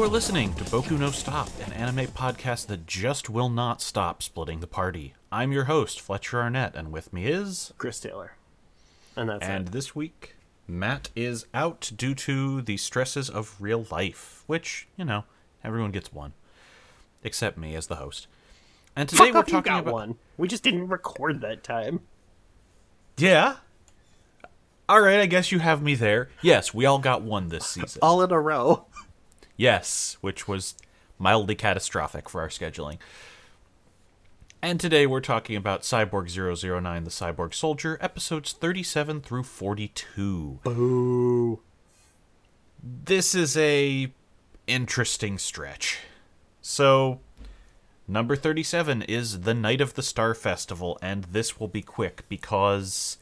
You are listening to Boku no Stop, an anime podcast that just will not stop splitting the party. I'm your host, Fletcher Arnett, and with me is. Chris Taylor. And that's And it. this week, Matt is out due to the stresses of real life, which, you know, everyone gets one. Except me as the host. And today Fuck we're talking about. one. We just didn't record that time. Yeah. All right, I guess you have me there. Yes, we all got one this season. All in a row. Yes, which was mildly catastrophic for our scheduling. And today we're talking about Cyborg 009 The Cyborg Soldier, episodes 37 through 42. Boo. This is a interesting stretch. So, number 37 is The Night of the Star Festival, and this will be quick because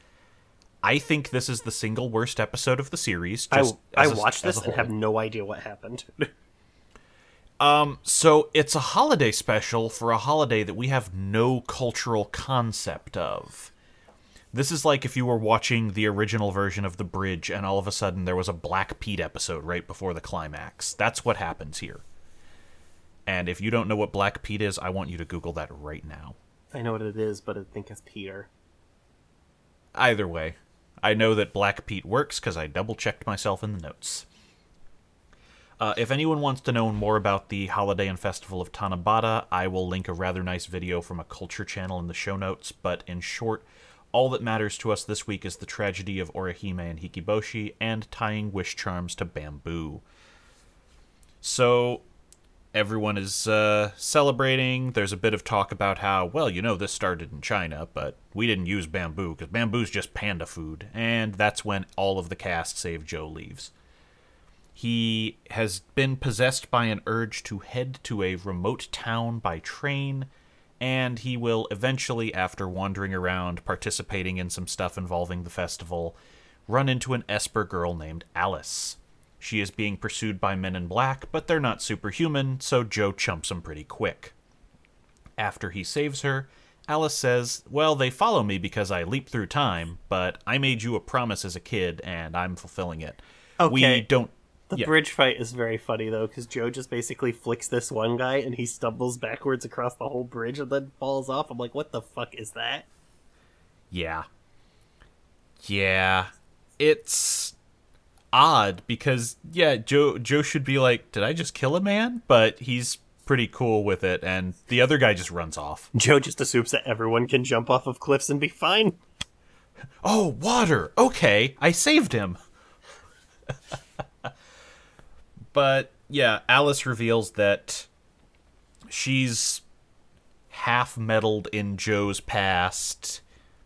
I think this is the single worst episode of the series. I, Just I as watched this and have no idea what happened. um, So it's a holiday special for a holiday that we have no cultural concept of. This is like if you were watching the original version of The Bridge and all of a sudden there was a Black Pete episode right before the climax. That's what happens here. And if you don't know what Black Pete is, I want you to Google that right now. I know what it is, but I think it's Peter. Either way, I know that Black Pete works because I double checked myself in the notes. Uh, if anyone wants to know more about the holiday and festival of Tanabata, I will link a rather nice video from a culture channel in the show notes. But in short, all that matters to us this week is the tragedy of Orihime and Hikoboshi and tying wish charms to bamboo. So everyone is uh, celebrating. There's a bit of talk about how, well, you know, this started in China, but we didn't use bamboo because bamboo's just panda food. And that's when all of the cast, save Joe, leaves. He has been possessed by an urge to head to a remote town by train, and he will eventually, after wandering around, participating in some stuff involving the festival, run into an Esper girl named Alice. She is being pursued by men in black, but they're not superhuman, so Joe chumps them pretty quick. After he saves her, Alice says, Well, they follow me because I leap through time, but I made you a promise as a kid, and I'm fulfilling it. Okay. We don't. The Yeah. bridge fight is very funny, though, because Joe just basically flicks this one guy and he stumbles backwards across the whole bridge and then falls off. I'm like, what the fuck is that? Yeah. Yeah. It's odd because yeah, Joe Joe should be like, "Did I just kill a man?" But he's pretty cool with it and the other guy just runs off. Joe just assumes that everyone can jump off of cliffs and be fine. Oh, water. Okay, I saved him. but yeah, Alice reveals that she's half meddled in Joe's past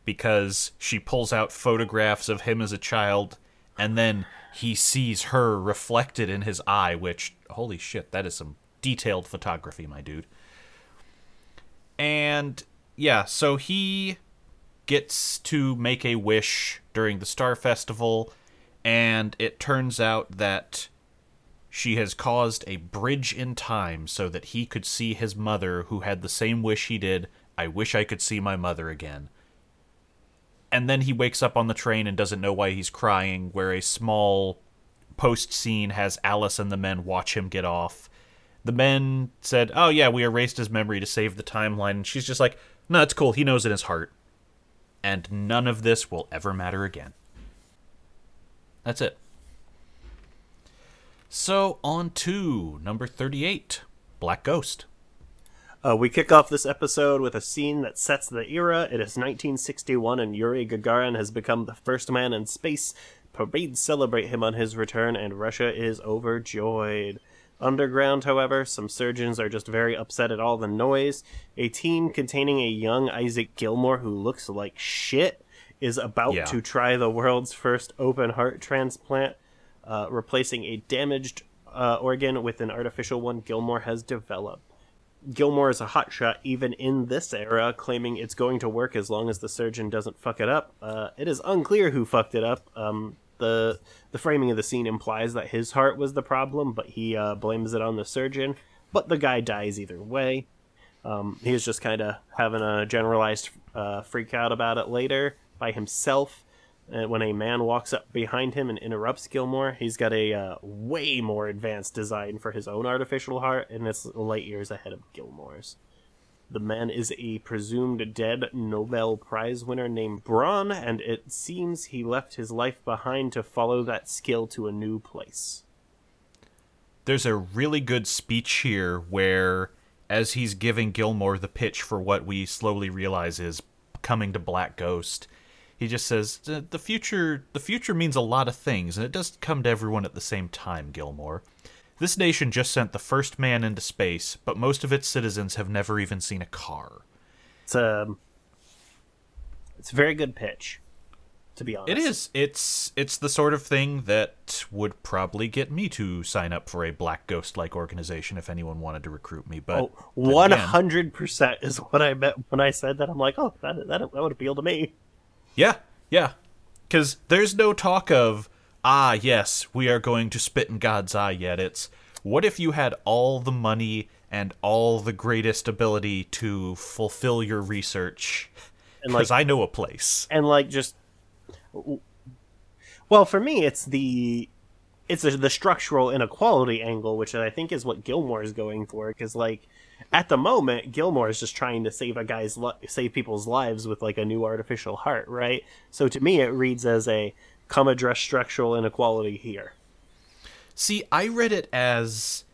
because she pulls out photographs of him as a child and then he sees her reflected in his eye, which holy shit, that is some detailed photography, my dude. And yeah, so he gets to make a wish during the Star Festival, and it turns out that she has caused a bridge in time so that he could see his mother, who had the same wish he did. I wish I could see my mother again. And then he wakes up on the train and doesn't know why he's crying, where a small post scene has Alice and the men watch him get off. The men said, Oh, yeah, we erased his memory to save the timeline. And she's just like, No, it's cool. He knows in his heart. And none of this will ever matter again. That's it. So, on to number 38 Black Ghost. Uh, we kick off this episode with a scene that sets the era. It is 1961, and Yuri Gagarin has become the first man in space. Parades celebrate him on his return, and Russia is overjoyed. Underground, however, some surgeons are just very upset at all the noise. A team containing a young Isaac Gilmore who looks like shit is about Yeah. to try the world's first open heart transplant, uh, replacing a damaged uh, organ with an artificial one Gilmore has developed. Gilmore is a hotshot even in this era, claiming it's going to work as long as the surgeon doesn't fuck it up. Uh, it is unclear who fucked it up. Um, the the framing of the scene implies that his heart was the problem, but he uh, blames it on the surgeon. But the guy dies either way. Um, he was just kind of having a generalized uh, freak out about it later by himself. And when a man walks up behind him and interrupts Gilmore, he's got a uh, way more advanced design for his own artificial heart, and it's light years ahead of Gilmore's. The man is a presumed dead Nobel Prize winner named Braun, and it seems he left his life behind to follow that skill to a new place. There's a really good speech here where, as he's giving Gilmore the pitch for what we slowly realize is coming to Black Ghost, he just says the future the future means a lot of things and it doesn't come to everyone at the same time gilmore. This nation just sent the first man into space but most of its citizens have never even seen a car. It's a um, it's a very good pitch to be honest. It is. It's it's the sort of thing that would probably get me to sign up for a black ghost like organization if anyone wanted to recruit me but oh, 100% is what i meant when i said that. I'm like oh that, that, that would appeal to me yeah, yeah. Because there's no talk of, ah, yes, we are going to spit in God's eye yet. It's, what if you had all the money and all the greatest ability to fulfill your research? Because like, I know a place. And, like, just. Well, for me, it's the. It's the structural inequality angle, which I think is what Gilmore is going for. Because, like, at the moment, Gilmore is just trying to save a guy's li- save people's lives with like a new artificial heart, right? So to me, it reads as a come address structural inequality here. See, I read it as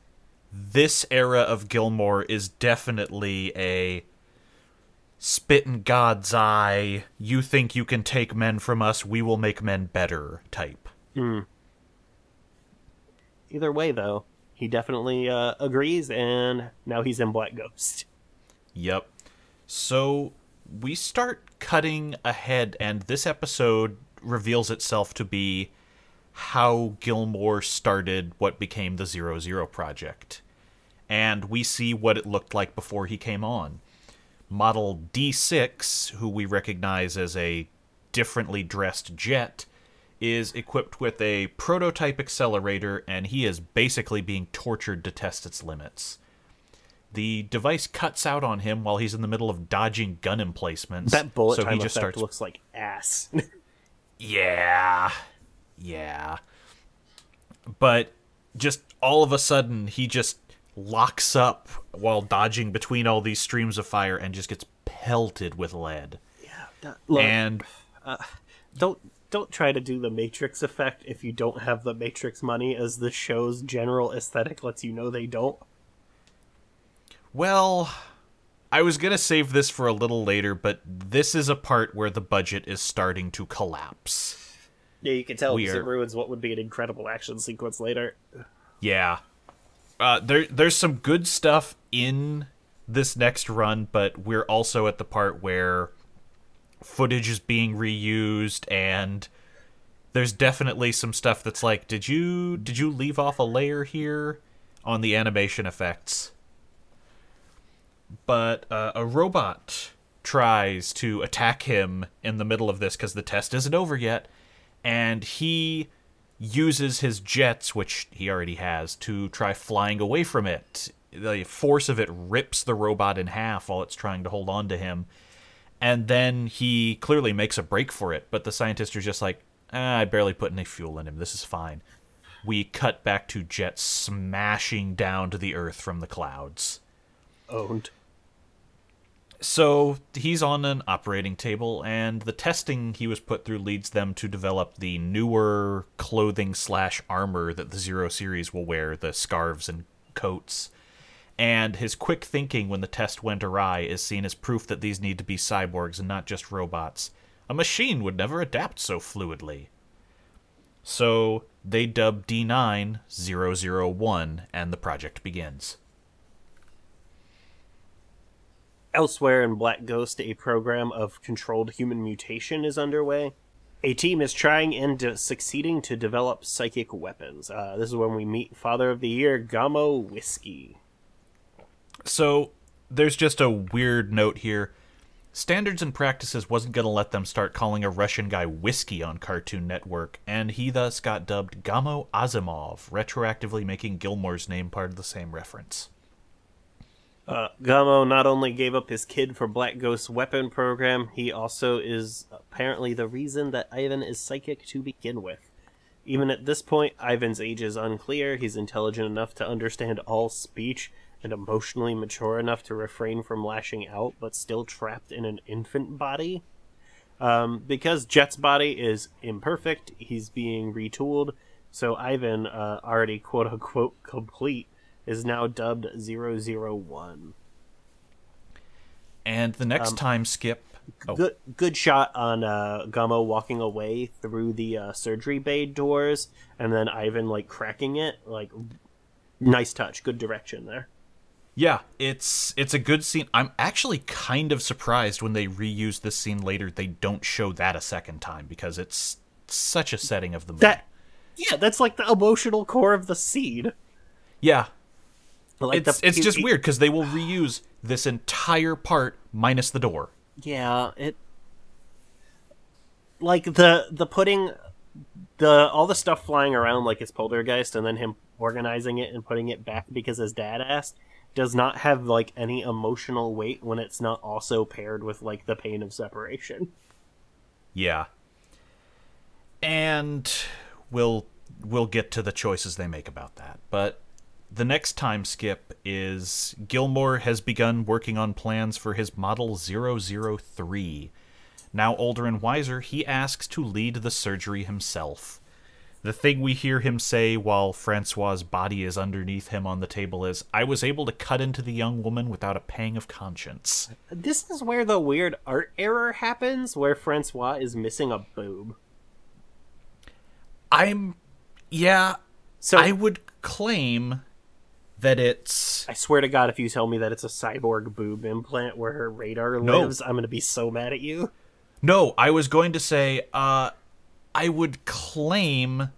this era of Gilmore is definitely a spit in God's eye. You think you can take men from us? We will make men better. Type. Hmm. Either way, though, he definitely uh, agrees, and now he's in Black Ghost. Yep. So we start cutting ahead, and this episode reveals itself to be how Gilmore started what became the Zero Zero Project. And we see what it looked like before he came on. Model D6, who we recognize as a differently dressed jet, is equipped with a prototype accelerator, and he is basically being tortured to test its limits. The device cuts out on him while he's in the middle of dodging gun emplacements. That bullet so time he just effect starts... looks like ass. yeah, yeah. But just all of a sudden, he just locks up while dodging between all these streams of fire and just gets pelted with lead. Yeah, that, look, and uh, don't don't try to do the Matrix effect if you don't have the Matrix money, as the show's general aesthetic lets you know they don't. Well, I was going to save this for a little later, but this is a part where the budget is starting to collapse. Yeah, you can tell we because are... it ruins what would be an incredible action sequence later. Yeah. Uh, there, there's some good stuff in this next run, but we're also at the part where footage is being reused and there's definitely some stuff that's like did you did you leave off a layer here on the animation effects? But uh, a robot tries to attack him in the middle of this because the test isn't over yet and he uses his jets which he already has to try flying away from it. The force of it rips the robot in half while it's trying to hold on to him and then he clearly makes a break for it, but the scientists are just like, eh, I barely put any fuel in him. This is fine. We cut back to Jet smashing down to the Earth from the clouds. Owned. So he's on an operating table, and the testing he was put through leads them to develop the newer clothing slash armor that the Zero series will wear the scarves and coats and his quick thinking when the test went awry is seen as proof that these need to be cyborgs and not just robots. A machine would never adapt so fluidly. So they dub D9 001 and the project begins. Elsewhere in Black Ghost, a program of controlled human mutation is underway. A team is trying and succeeding to develop psychic weapons. Uh, this is when we meet Father of the Year, Gamo Whiskey. So there's just a weird note here. Standards and Practices wasn't going to let them start calling a Russian guy whiskey on Cartoon Network, and he thus got dubbed Gamo Asimov, retroactively making Gilmore's name part of the same reference. Uh, Gamo not only gave up his kid for Black Ghost's weapon program, he also is apparently the reason that Ivan is psychic to begin with. Even at this point, Ivan's age is unclear. He's intelligent enough to understand all speech and emotionally mature enough to refrain from lashing out, but still trapped in an infant body. Um, because Jet's body is imperfect, he's being retooled. So Ivan, uh, already quote unquote complete, is now dubbed 001. And the next time skip. Oh, Good, good shot on uh, Gamo walking away through the uh, surgery bay doors, and then Ivan like cracking it. Like, nice touch, good direction there. Yeah, it's it's a good scene. I'm actually kind of surprised when they reuse this scene later. They don't show that a second time because it's such a setting of the movie. That, yeah, that's like the emotional core of the scene. yeah, Like it's the, it's just weird because they will reuse this entire part minus the door. Yeah, it like the the putting the all the stuff flying around like it's poltergeist and then him organizing it and putting it back because his dad asked does not have like any emotional weight when it's not also paired with like the pain of separation. Yeah. And we'll we'll get to the choices they make about that. But the next time skip is Gilmore has begun working on plans for his Model 003. Now older and wiser, he asks to lead the surgery himself. The thing we hear him say while Francois's body is underneath him on the table is, I was able to cut into the young woman without a pang of conscience. This is where the weird art error happens where Francois is missing a boob. I'm. Yeah, So I would claim that it's I swear to God, if you tell me that it's a cyborg boob implant where her radar No. lives, I'm gonna be so mad at you. no. I was going to say, uh, I would claim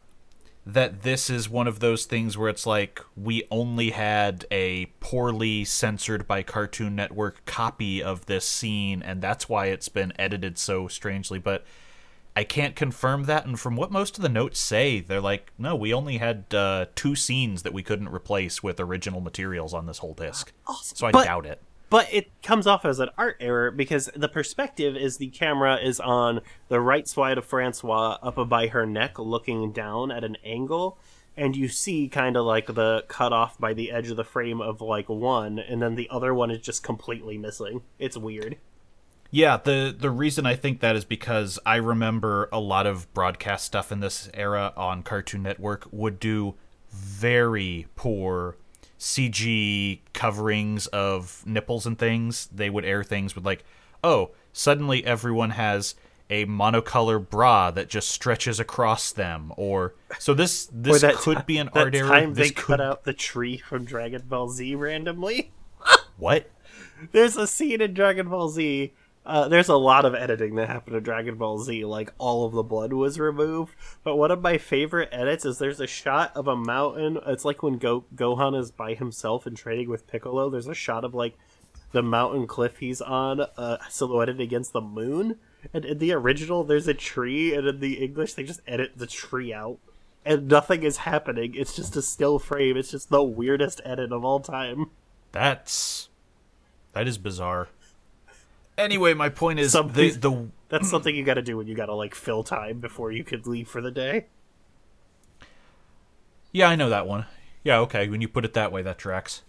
that this is one of those things where it's like we only had a poorly censored by Cartoon Network copy of this scene, and that's why it's been edited so strangely. But I can't confirm that, and from what most of the notes say, they're like, no, we only had uh, two scenes that we couldn't replace with original materials on this whole disc. So I But- doubt it. But it comes off as an art error because the perspective is the camera is on the right side of Francois up by her neck, looking down at an angle, and you see kind of like the cut off by the edge of the frame of like one, and then the other one is just completely missing. It's weird. Yeah, the the reason I think that is because I remember a lot of broadcast stuff in this era on Cartoon Network would do very poor CG coverings of nipples and things. They would air things with like, "Oh, suddenly everyone has a monocolor bra that just stretches across them," or so this this that could ti- be an art error. time This they could cut out the tree from Dragon Ball Z randomly. what? There's a scene in Dragon Ball Z. Uh, there's a lot of editing that happened to Dragon Ball Z. Like all of the blood was removed. But one of my favorite edits is there's a shot of a mountain. It's like when Go- Gohan is by himself and training with Piccolo. There's a shot of like the mountain cliff he's on, uh, silhouetted against the moon. And in the original, there's a tree, and in the English, they just edit the tree out. And nothing is happening. It's just a still frame. It's just the weirdest edit of all time. That's that is bizarre. Anyway, my point is the the That's something you got to do when you got to like fill time before you could leave for the day. Yeah, I know that one. Yeah, okay, when you put it that way, that tracks.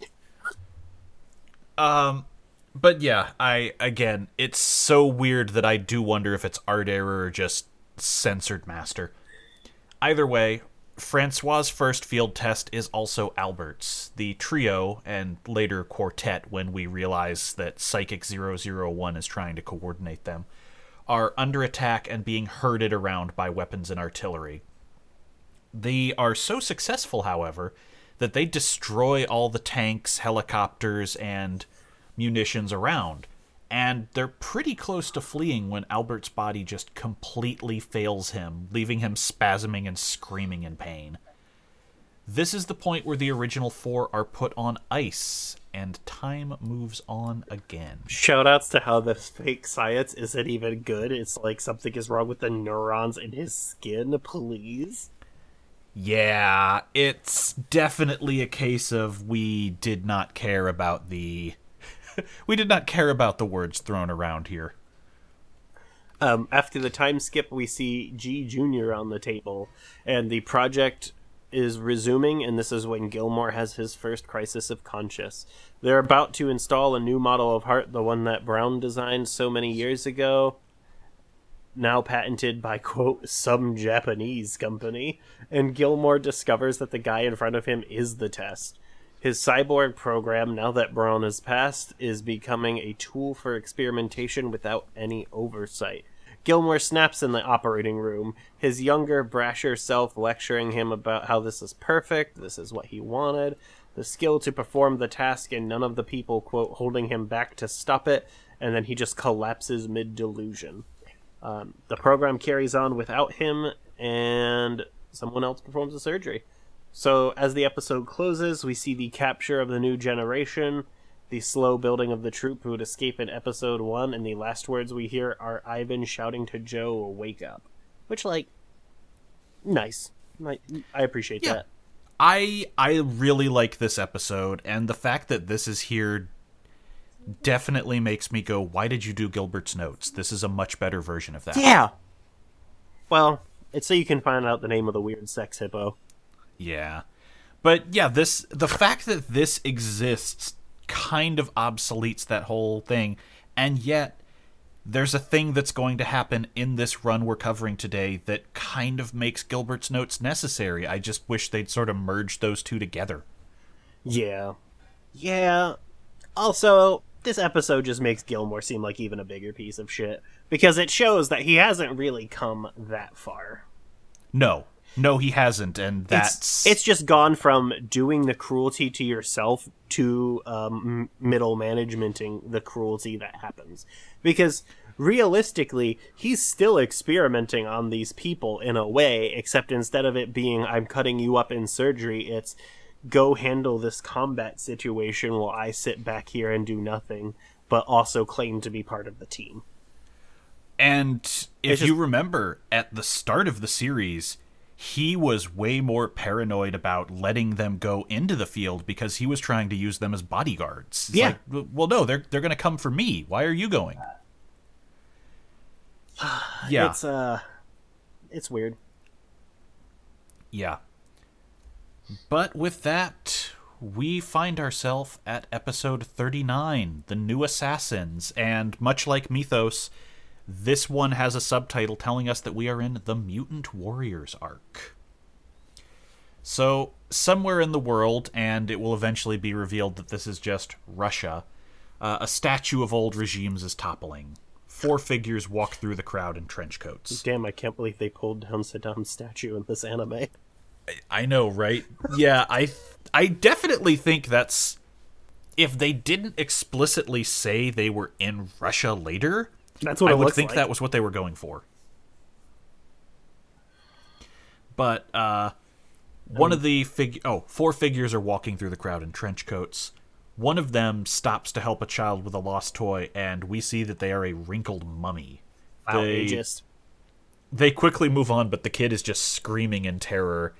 Um, but yeah, I again, it's so weird that I do wonder if it's art error or just censored master. Either way, Francois's first field test is also Albert's, the trio and later quartet when we realize that Psychic 001 is trying to coordinate them, are under attack and being herded around by weapons and artillery. They are so successful, however, that they destroy all the tanks, helicopters, and munitions around. And they're pretty close to fleeing when Albert's body just completely fails him, leaving him spasming and screaming in pain. This is the point where the original four are put on ice, and time moves on again. Shoutouts to how the fake science isn't even good. It's like something is wrong with the neurons in his skin, please. Yeah, it's definitely a case of we did not care about the we did not care about the words thrown around here. Um, after the time skip, we see G Junior on the table, and the project is resuming. And this is when Gilmore has his first crisis of conscience. They're about to install a new model of heart, the one that Brown designed so many years ago, now patented by quote some Japanese company. And Gilmore discovers that the guy in front of him is the test. His cyborg program, now that Brown has passed, is becoming a tool for experimentation without any oversight. Gilmore snaps in the operating room, his younger, brasher self lecturing him about how this is perfect, this is what he wanted, the skill to perform the task, and none of the people, quote, holding him back to stop it, and then he just collapses mid delusion. Um, the program carries on without him, and someone else performs the surgery. So, as the episode closes, we see the capture of the new generation, the slow building of the troop who would escape in episode one, and the last words we hear are Ivan shouting to Joe, "Wake up," which, like, nice. I, I appreciate Yeah. that. I I really like this episode, and the fact that this is here definitely makes me go, "Why did you do Gilmore's notes? This is a much better version of that." Yeah. Well, it's so you can find out the name of the weird sex hippo. Yeah. But yeah, this the fact that this exists kind of obsoletes that whole thing, and yet there's a thing that's going to happen in this run we're covering today that kind of makes Gilmore's notes necessary. I just wish they'd sort of merge those two together. Yeah. Yeah. Also, this episode just makes Gilmore seem like even a bigger piece of shit because it shows that he hasn't really come that far. No. No, he hasn't, and that's It's, it's just gone from doing the cruelty to yourself to um, middle managementing the cruelty that happens. Because realistically, he's still experimenting on these people in a way, except instead of it being, I'm cutting you up in surgery, it's go handle this combat situation while I sit back here and do nothing, but also claim to be part of the team. And if just- you remember, at the start of the series, he was way more paranoid about letting them go into the field because he was trying to use them as bodyguards. It's Yeah. like, well, no, they're they're going to come for me. Why are you going? yeah, It's, uh, it's weird. yeah. But with that, we find ourselves at episode 39, The New Assassins, and much like Mythos, this one has a subtitle telling us that we are in the Mutant Warriors arc. So, somewhere in the world, and it will eventually be revealed that this is just Russia, uh, a statue of old regimes is toppling. Four figures walk through the crowd in trench coats. Damn, I can't believe they pulled down Saddam's statue in this anime. I know, right? Yeah, I I definitely think that's if they didn't explicitly say they were in Russia later, That's what I would think like. that was what they were going for. But uh one of the fig oh, four figures are walking through the crowd in trench coats. One of them stops to help a child with a lost toy, and we see that they are a wrinkled mummy. Wow, They- they quickly move on, but the kid is just screaming in terror.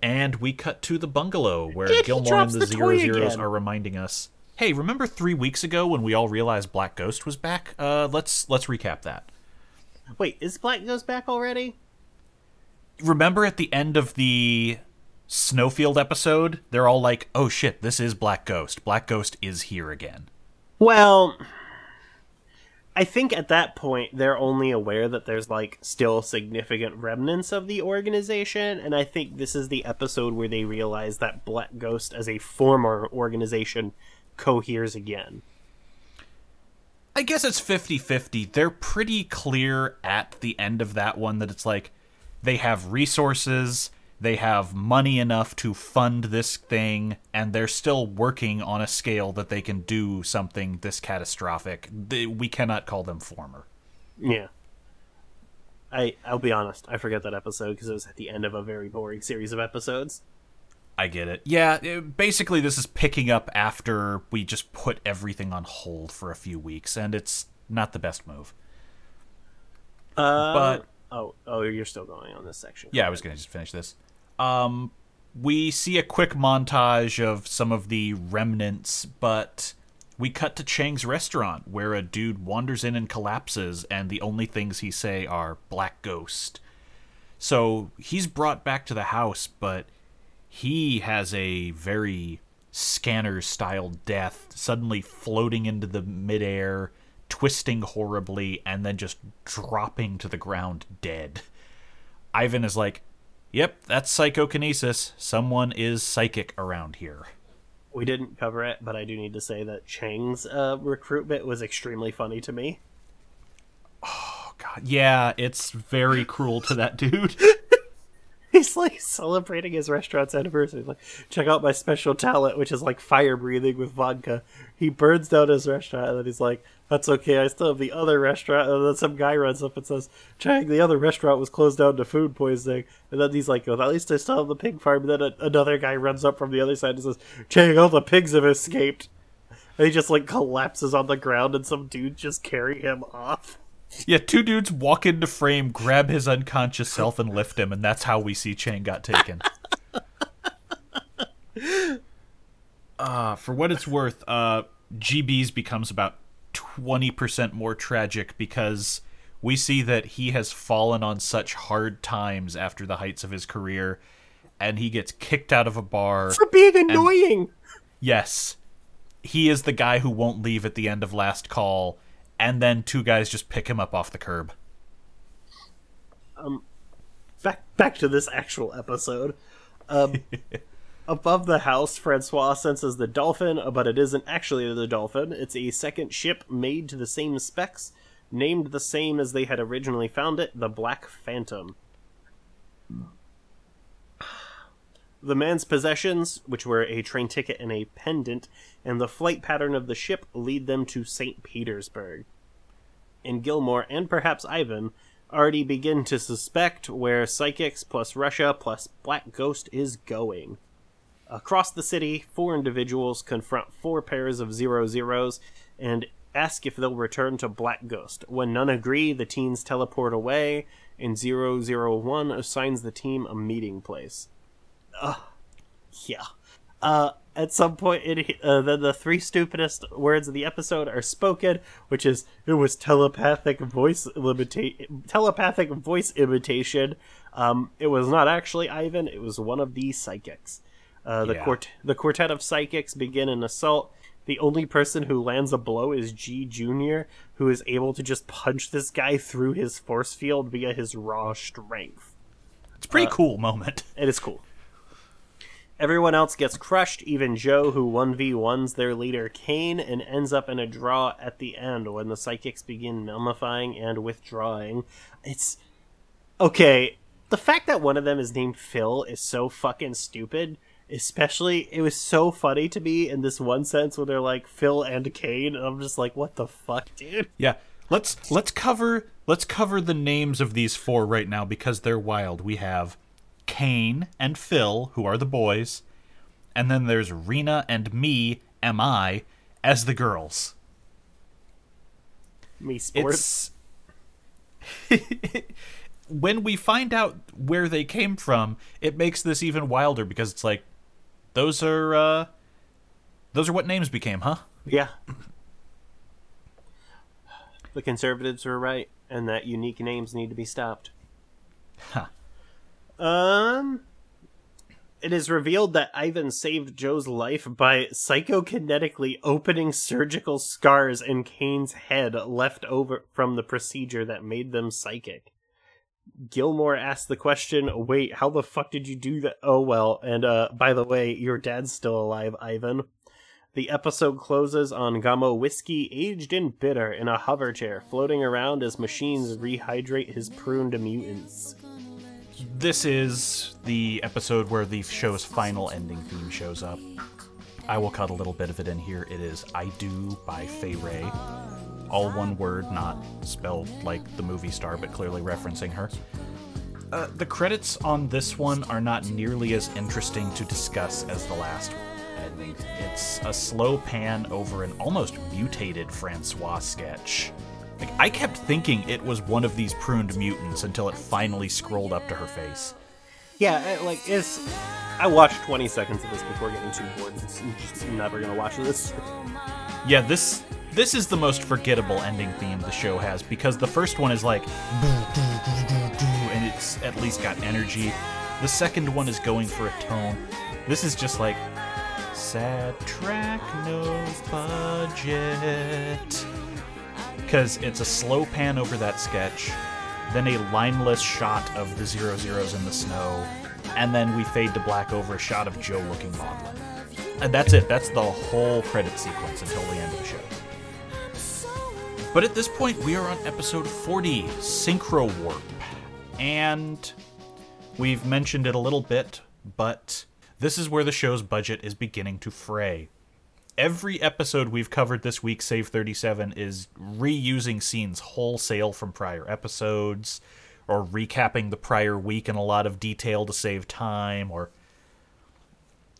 And we cut to the bungalow where Gilmore and the the Zero Zeros are reminding us, "Hey, remember three weeks ago when we all realized Black Ghost was back? Uh, let's let's recap that. Wait, is Black Ghost back already? Remember at the end of the Snowfield episode, they're all like, "Oh shit, this is Black Ghost. Black Ghost is here again." Well, I think at that point they're only aware that there's like still significant remnants of the organization, and I think this is the episode where they realize that Black Ghost as a former organization coheres again. I guess it's 50-50. They're pretty clear at the end of that one that it's like they have resources, they have money enough to fund this thing, and they're still working on a scale that they can do something this catastrophic. They, we cannot call them former. Yeah. I I'll be honest, I forget that episode because it was at the end of a very boring series of episodes. I get it. Yeah, it- basically this is picking up after we just put everything on hold for a few weeks, and it's not the best move. Uh, But- oh oh, you're still going on this section. Yeah, I was going to just finish this. Um, we see a quick montage of some of the remnants, but we cut to Chang's restaurant where a dude wanders in and collapses, and the only things he say are "Black Ghost." So he's brought back to the house, but he has a very scanner style death, suddenly floating into the midair, twisting horribly, and then just dropping to the ground dead. Ivan is like, Yep, that's psychokinesis. Someone is psychic around here. We didn't cover it, but I do need to say that Chang's uh, recruitment was extremely funny to me. Oh god, yeah, it's very cruel to that dude. He's like celebrating his restaurant's anniversary. Like, check out my special talent, which is like fire breathing with vodka. He burns down his restaurant, and then he's like, "That's okay. I still have the other restaurant." And then some guy runs up and says, "Chang, the other restaurant was closed down to food poisoning." And then he's like, "Well, at least I still have the pig farm." And then a- another guy runs up from the other side and says, "Chang, all the pigs have escaped." And he just like collapses on the ground, and some dude just carry him off. Yeah, two dudes walk into frame, grab his unconscious self, and lift him, and that's how we see Chang got taken. uh, for what it's worth, uh, GB's becomes about 20% more tragic because we see that he has fallen on such hard times after the heights of his career, and he gets kicked out of a bar. For being annoying. Yes. He is the guy who won't leave at the end of last call, and then two guys just pick him up off the curb. Um, back back to this actual episode. Um, above the house, Francois senses the dolphin, but it isn't actually the dolphin. It's a second ship made to the same specs, named the same as they had originally found it, the Black Phantom. The man's possessions, which were a train ticket and a pendant, and the flight pattern of the ship lead them to St. Petersburg. And Gilmore, and perhaps Ivan, already begin to suspect where Psychics plus Russia plus Black Ghost is going. Across the city, four individuals confront four pairs of zero zeros and ask if they'll return to Black Ghost. When none agree, the teens teleport away, and 001 assigns the team a meeting place. Yeah. Uh, at some point, it, uh, then the three stupidest words of the episode are spoken, which is it was telepathic voice limita- telepathic voice imitation. Um, it was not actually Ivan; it was one of the psychics. Uh, the Yeah. quart- the quartet of psychics begin an assault. The only person who lands a blow is G Junior, who is able to just punch this guy through his force field via his raw strength. It's a pretty cool moment. It is cool. Everyone else gets crushed, even Joe, who 1v1s their leader Kane and ends up in a draw at the end when the psychics begin mummifying and withdrawing. It's. Okay, the fact that one of them is named Phil is so fucking stupid. Especially, it was so funny to me in this one sense where they're like Phil and Kane, and I'm just like, what the fuck, dude? Yeah. Let's let's cover let's cover the names of these four right now because they're wild. We have Kane and Phil, who are the boys, and then there's Rena and me, am I, as the girls. Me sports. When we find out where they came from, it makes this even wilder because it's like those are uh those are what names became, huh? Yeah. The conservatives were right, and that unique names need to be stopped. Huh. Um. It is revealed that Ivan saved Joe's life by psychokinetically opening surgical scars in Kane's head left over from the procedure that made them psychic. Gilmore asked the question, wait, how the fuck did you do that? Oh well, and uh, by the way, your dad's still alive, Ivan. The episode closes on Gamo whiskey aged and bitter in a hover chair, floating around as machines rehydrate his pruned mutants. This is the episode where the show's final ending theme shows up. I will cut a little bit of it in here. It is I Do by Fayray. All one word, not spelled like the movie star, but clearly referencing her. Uh, the credits on this one are not nearly as interesting to discuss as the last ending. It's a slow pan over an almost mutated Francois sketch. Like I kept thinking it was one of these pruned mutants until it finally scrolled up to her face. Yeah, it, like it's. I watched 20 seconds of this before getting too bored. It's I'm just never gonna watch this. Yeah, this this is the most forgettable ending theme the show has because the first one is like and it's at least got energy. The second one is going for a tone. This is just like sad track, no budget. Because it's a slow pan over that sketch, then a lineless shot of the zero zeros in the snow, and then we fade to black over a shot of Joe looking maudlin. And that's it. That's the whole credit sequence until the end of the show. But at this point, we are on episode 40, Synchro Warp. And we've mentioned it a little bit, but this is where the show's budget is beginning to fray. Every episode we've covered this week, save 37, is reusing scenes wholesale from prior episodes, or recapping the prior week in a lot of detail to save time, or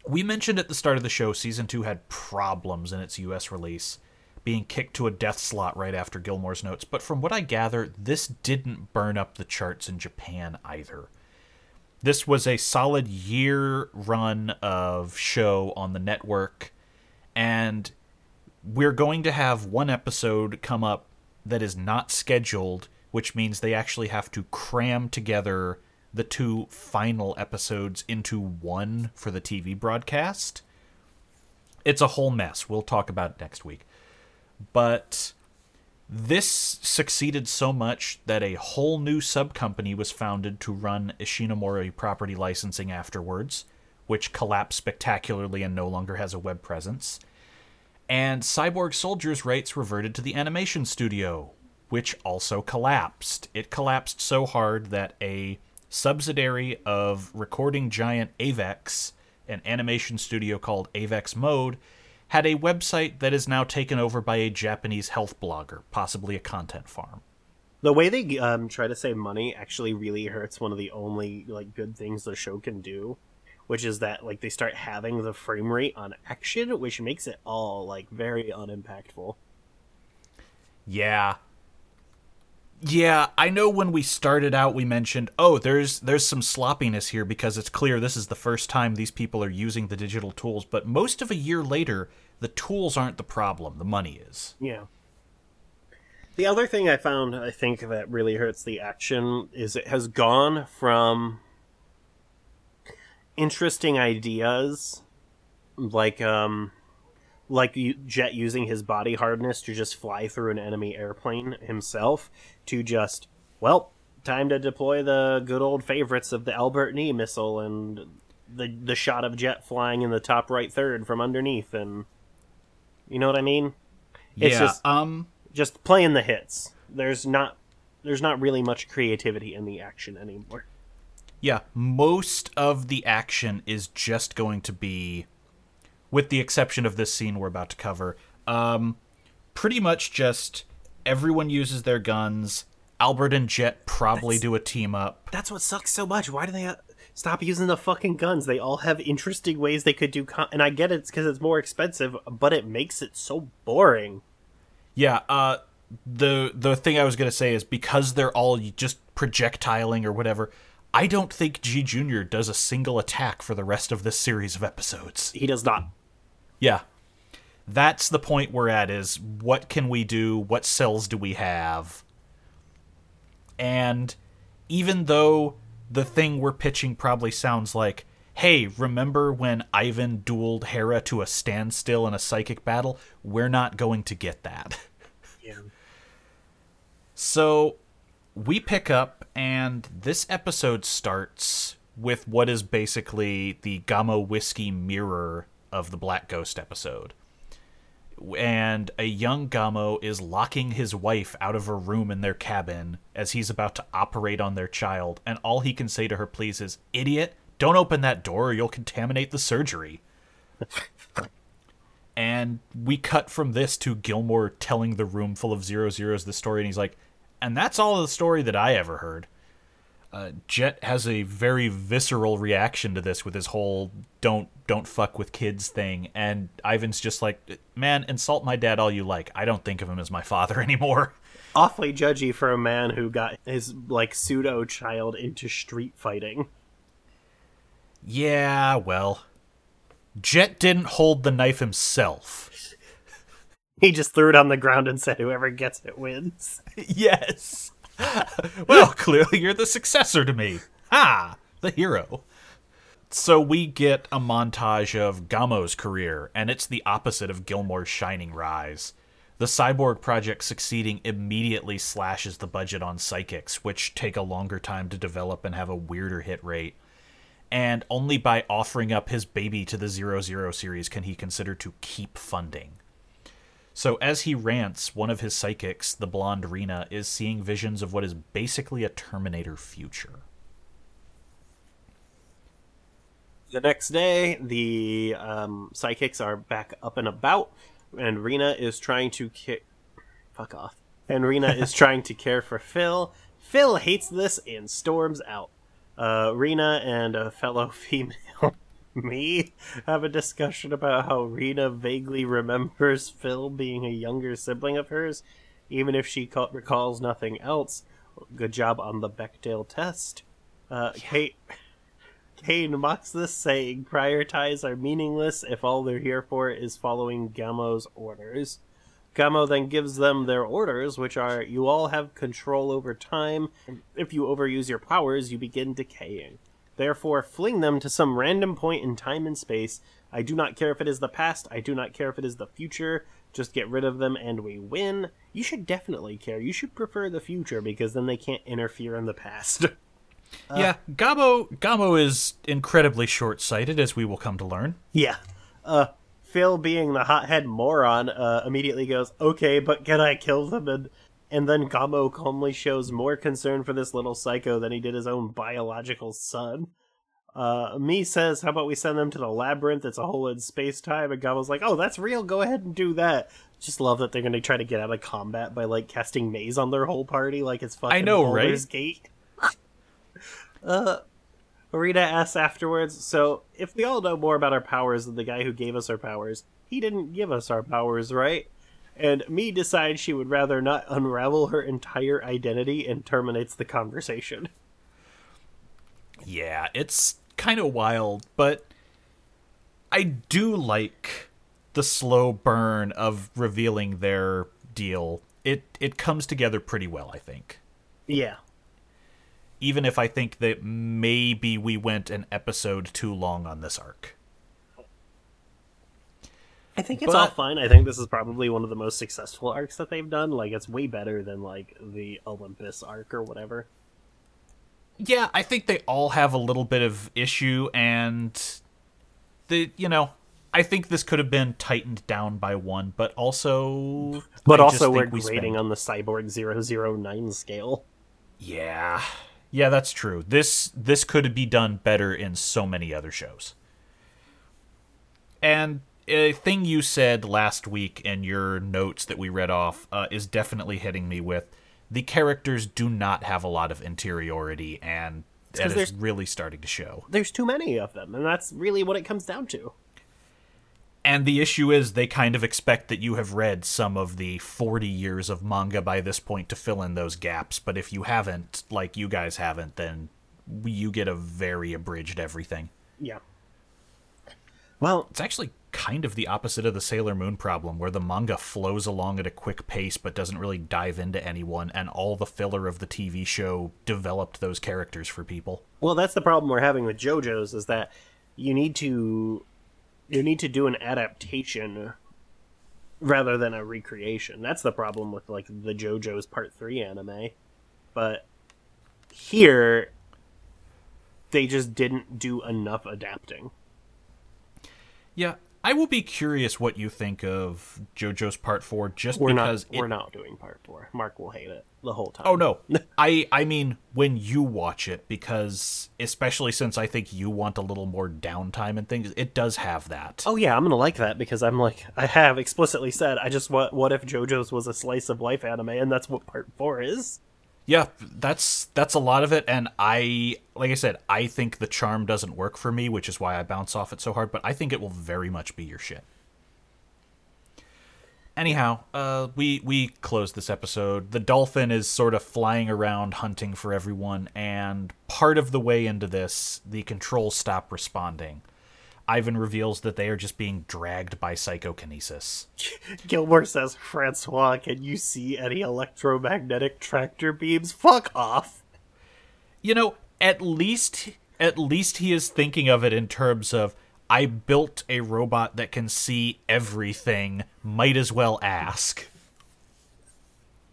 we mentioned at the start of the show season 2 had problems in its US release, being kicked to a death slot right after Gilmore's notes, but from what I gather, this didn't burn up the charts in Japan either. This was a solid year run of show on the network, and we're going to have one episode come up that is not scheduled, which means they actually have to cram together the two final episodes into one for the TV broadcast. It's a whole mess. We'll talk about it next week. But this succeeded so much that a whole new sub company was founded to run Ishinomori property licensing afterwards, which collapsed spectacularly and no longer has a web presence. And Cyborg Soldiers' rights reverted to the animation studio, which also collapsed. It collapsed so hard that a subsidiary of recording giant Avex, an animation studio called Avex Mode, had a website that is now taken over by a Japanese health blogger, possibly a content farm. The way they um, try to save money actually really hurts one of the only like good things the show can do, which is that like they start having the frame rate on action, which makes it all like very unimpactful. Yeah, yeah, I know when we started out we mentioned, "Oh, there's there's some sloppiness here because it's clear this is the first time these people are using the digital tools." But most of a year later, the tools aren't the problem, the money is. Yeah. The other thing I found I think that really hurts the action is it has gone from interesting ideas like um like Jet using his body hardness to just fly through an enemy airplane himself to just, well, time to deploy the good old favorites of the Albert knee missile and the the shot of Jet flying in the top right third from underneath and you know what I mean? It's yeah, just um just playing the hits. There's not there's not really much creativity in the action anymore. Yeah, most of the action is just going to be with the exception of this scene we're about to cover. Um, pretty much just everyone uses their guns. Albert and Jet probably that's, do a team up. That's what sucks so much. Why do they uh, stop using the fucking guns? They all have interesting ways they could do. Con- and I get it because it's more expensive, but it makes it so boring. Yeah. Uh, the the thing I was gonna say is because they're all just projectiling or whatever. I don't think G Junior does a single attack for the rest of this series of episodes. He does not. Yeah. That's the point we're at is what can we do? What cells do we have? And even though the thing we're pitching probably sounds like, hey, remember when Ivan dueled Hera to a standstill in a psychic battle? We're not going to get that. Yeah. So we pick up, and this episode starts with what is basically the Gamo Whiskey mirror of the Black Ghost episode. And a young Gamo is locking his wife out of a room in their cabin as he's about to operate on their child, and all he can say to her, please, is, Idiot, don't open that door or you'll contaminate the surgery. and we cut from this to Gilmore telling the room full of zero zeros the story, and he's like, and that's all the story that I ever heard uh, Jet has a very visceral reaction to this with his whole "don't don't fuck with kids" thing, and Ivan's just like, "Man, insult my dad all you like. I don't think of him as my father anymore." Awfully judgy for a man who got his like pseudo child into street fighting. Yeah, well, Jet didn't hold the knife himself. He just threw it on the ground and said, "Whoever gets it wins." yes. well, clearly you're the successor to me. Ah, The hero. So we get a montage of Gamo's career, and it's the opposite of Gilmore's shining rise. The cyborg project succeeding immediately slashes the budget on psychics, which take a longer time to develop and have a weirder hit rate. And only by offering up his baby to the Zero Zero series can he consider to keep funding. So as he rants, one of his psychics, the blonde Rena, is seeing visions of what is basically a Terminator future. The next day, the um, psychics are back up and about, and Rena is trying to ki- fuck off. And Rena is trying to care for Phil. Phil hates this and storms out. Uh, Rena and a fellow female, me, have a discussion about how Rena vaguely remembers Phil being a younger sibling of hers, even if she ca- recalls nothing else. Good job on the Bechdel test. Uh, Kate. Kane mocks this, saying prior ties are meaningless if all they're here for is following Gamo's orders. Gamo then gives them their orders, which are you all have control over time. If you overuse your powers, you begin decaying. Therefore, fling them to some random point in time and space. I do not care if it is the past, I do not care if it is the future. Just get rid of them and we win. You should definitely care. You should prefer the future because then they can't interfere in the past. yeah, Gamo Gamo is incredibly short-sighted, as we will come to learn. Yeah. Uh, Phil, being the hothead moron, uh, immediately goes, "Okay, but can I kill them?" And and then Gamo calmly shows more concern for this little psycho than he did his own biological son. Uh, me says, "How about we send them to the labyrinth? It's a hole in space time." And Gamo's like, "Oh, that's real. Go ahead and do that." Just love that they're going to try to get out of combat by like casting maze on their whole party, like it's fucking I know, Baldur's right? Gate. uh, Rita asks afterwards, so if we all know more about our powers than the guy who gave us our powers, he didn't give us our powers, right? And me decides she would rather not unravel her entire identity and terminates the conversation. Yeah, it's kind of wild, but I do like the slow burn of revealing their deal. It it comes together pretty well, I think. Yeah. Even if I think that maybe we went an episode too long on this arc. I think it's But- all fine. I think this is probably one of the most successful arcs that they've done. Like it's way better than like the Olympus arc or whatever. Yeah, I think they all have a little bit of issue and the you know, I think this could have been tightened down by one, but also But I also we're we grading spent- on the Cyborg 009 scale. Yeah. Yeah, that's true. This this could be done better in so many other shows. And a thing you said last week in your notes that we read off uh, is definitely hitting me with the characters do not have a lot of interiority and that 'cause is really starting to show. There's too many of them, and that's really what it comes down to. And the issue is they kind of expect that you have read some of the 40 years of manga by this point to fill in those gaps, but if you haven't, like you guys haven't, then you get a very abridged everything. Yeah. Well, It's actually kind of the opposite of the Sailor Moon problem, where the manga flows along at a quick pace but doesn't really dive into anyone, and all the filler of the TV show developed those characters for people. well, that's the problem we're having with JoJo's is that you need to you need to do an adaptation rather than a recreation. That's the problem with like the JoJo's Part 3 anime. But here they just didn't do enough adapting. Yeah, I will be curious what you think of JoJo's Part 4 just We're because not it we're not doing Part 4. Mark will hate it the whole time. Oh no. I I mean when you watch it because especially since I think you want a little more downtime and things, it does have that. Oh yeah, I'm gonna like that because I'm like I have explicitly said I just what what if JoJo's was a slice of life anime and that's what part four is. Yeah, that's that's a lot of it and I like I said, I think the charm doesn't work for me, which is why I bounce off it so hard, but I think it will very much be your shit. Anyhow, uh, we we close this episode. The dolphin is sort of flying around hunting for everyone, and part of the way into this, the controls stop responding. Ivan reveals that they are just being dragged by psychokinesis. Gilmore says, Francois, can you see any electromagnetic tractor beams? Fuck off. You know, at least at least he is thinking of it in terms of I built a robot that can see everything. Might as well ask.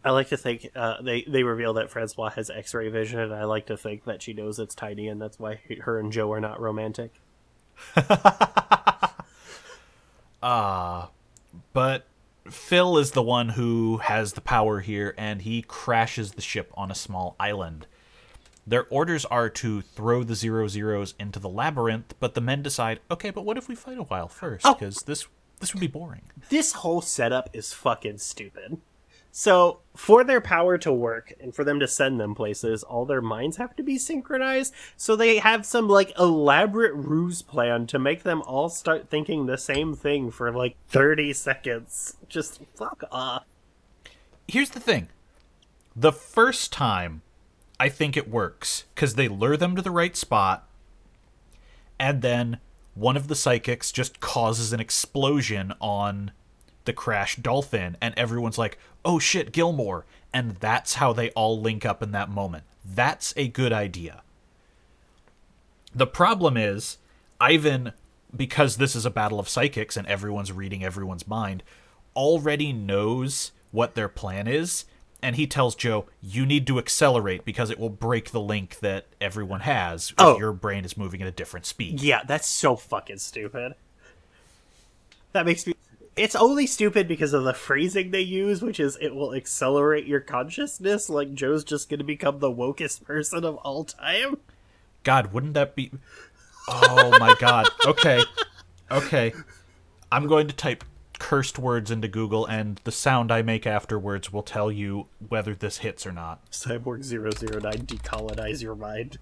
I like to think uh, they they reveal that Francois has X-ray vision, and I like to think that she knows it's tiny, and that's why her and Joe are not romantic. Uh, but Phil is the one who has the power here, and he crashes the ship on a small island. Their orders are to throw the zero zeros into the labyrinth, but the men decide, okay, but what if we fight a while first? Oh. Because this this would be boring. This whole setup is fucking stupid. So, for their power to work and for them to send them places, all their minds have to be synchronized. So they have some like elaborate ruse plan to make them all start thinking the same thing for like 30 seconds. Just fuck off. Here's the thing: the first time, I think it works because they lure them to the right spot, and then one of the psychics just causes an explosion on the Crash dolphin, and everyone's like, "Oh shit, Gilmore!" And that's how they all link up in that moment. That's a good idea. The problem is, Ivan, because this is a battle of psychics and everyone's reading everyone's mind, already knows what their plan is. And he tells Joe, you need to accelerate because it will break the link that everyone has if Oh. your brain is moving at a different speed. Yeah, that's so fucking stupid. That makes me. It's only stupid because of the phrasing they use, which is it will accelerate your consciousness. Like Joe's just going to become the wokest person of all time. God, wouldn't that be. Oh my god. Okay. Okay. I'm going to type cursed words into Google, and the sound I make afterwards will tell you whether this hits or not. Cyborg 009 decolonize your mind.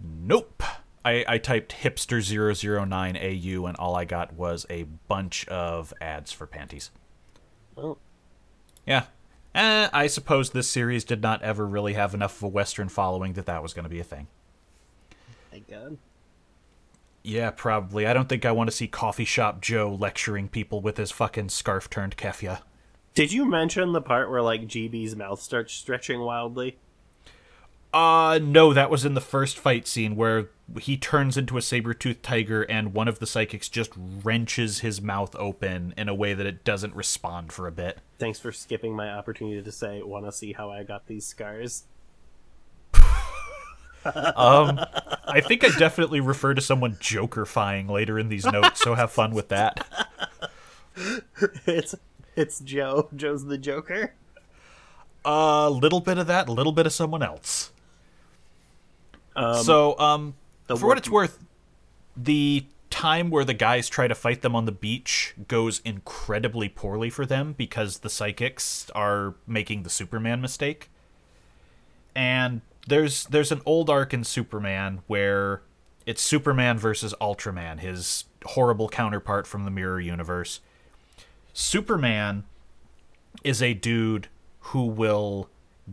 Nope. I, I typed hipster009AU and all I got was a bunch of ads for panties. Well, Yeah. Eh, I suppose this series did not ever really have enough of a Western following that that was going to be a thing. thank God. Yeah, probably. I don't think I want to see Coffee Shop Joe lecturing people with his fucking scarf turned keffiyeh. Did you mention the part where like GB's mouth starts stretching wildly? Uh, no, that was in the first fight scene where he turns into a saber-toothed tiger and one of the psychics just wrenches his mouth open in a way that it doesn't respond for a bit. Thanks for skipping my opportunity to say, "Want to see how I got these scars?" Um, I think I definitely refer to someone jokerfying later in these notes, so have fun with that. it's it's Joe. Joe's the Joker. A little bit of that, a little bit of someone else. Um, so, um, the for what it's worth, the time where the guys try to fight them on the beach goes incredibly poorly for them because the psychics are making the Superman mistake. And there's there's an old arc in Superman where it's Superman versus Ultraman, his horrible counterpart from the Mirror Universe. Superman is a dude who will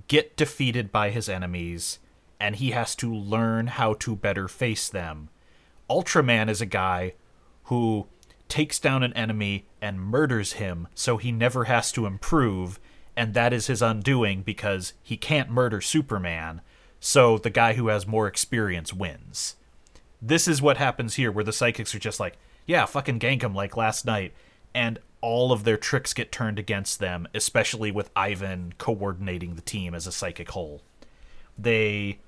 get defeated by his enemies and he has to learn how to better face them. Ultraman is a guy who takes down an enemy and murders him so he never has to improve and that is his undoing because he can't murder Superman. So the guy who has more experience wins. This is what happens here where the psychics are just like, yeah, fucking gank him like last night and all of their tricks get turned against them, especially with Ivan coordinating the team as a psychic whole. They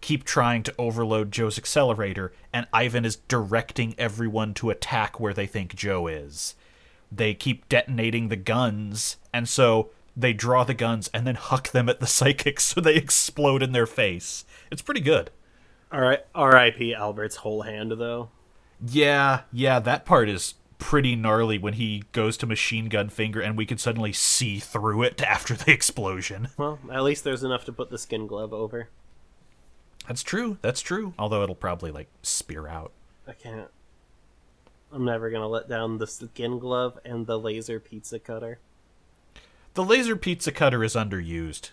keep trying to overload Joe's accelerator, and Ivan is directing everyone to attack where they think Joe is. They keep detonating the guns, and so they draw the guns and then huck them at the psychics so they explode in their face. It's pretty good. All right, R.I.P. Albert's whole hand though. Yeah, yeah, that part is pretty gnarly when he goes to machine gun finger and we can suddenly see through it after the explosion. Well, at least there's enough to put the skin glove over. That's true. That's true. Although it'll probably like spear out. I can't. I'm never gonna let down the skin glove and the laser pizza cutter. The laser pizza cutter is underused.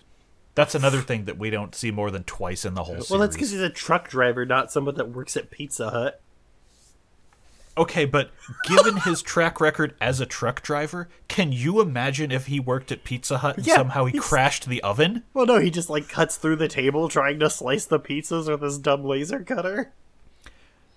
That's another thing that we don't see more than twice in the whole series. Well, that's because he's a truck driver, not someone that works at Pizza Hut. Okay, but given his track record as a truck driver, can you imagine if he worked at Pizza Hut and Yeah, somehow he he's- crashed the oven? Well, no, he just like cuts through the table trying to slice the pizzas with his dumb laser cutter.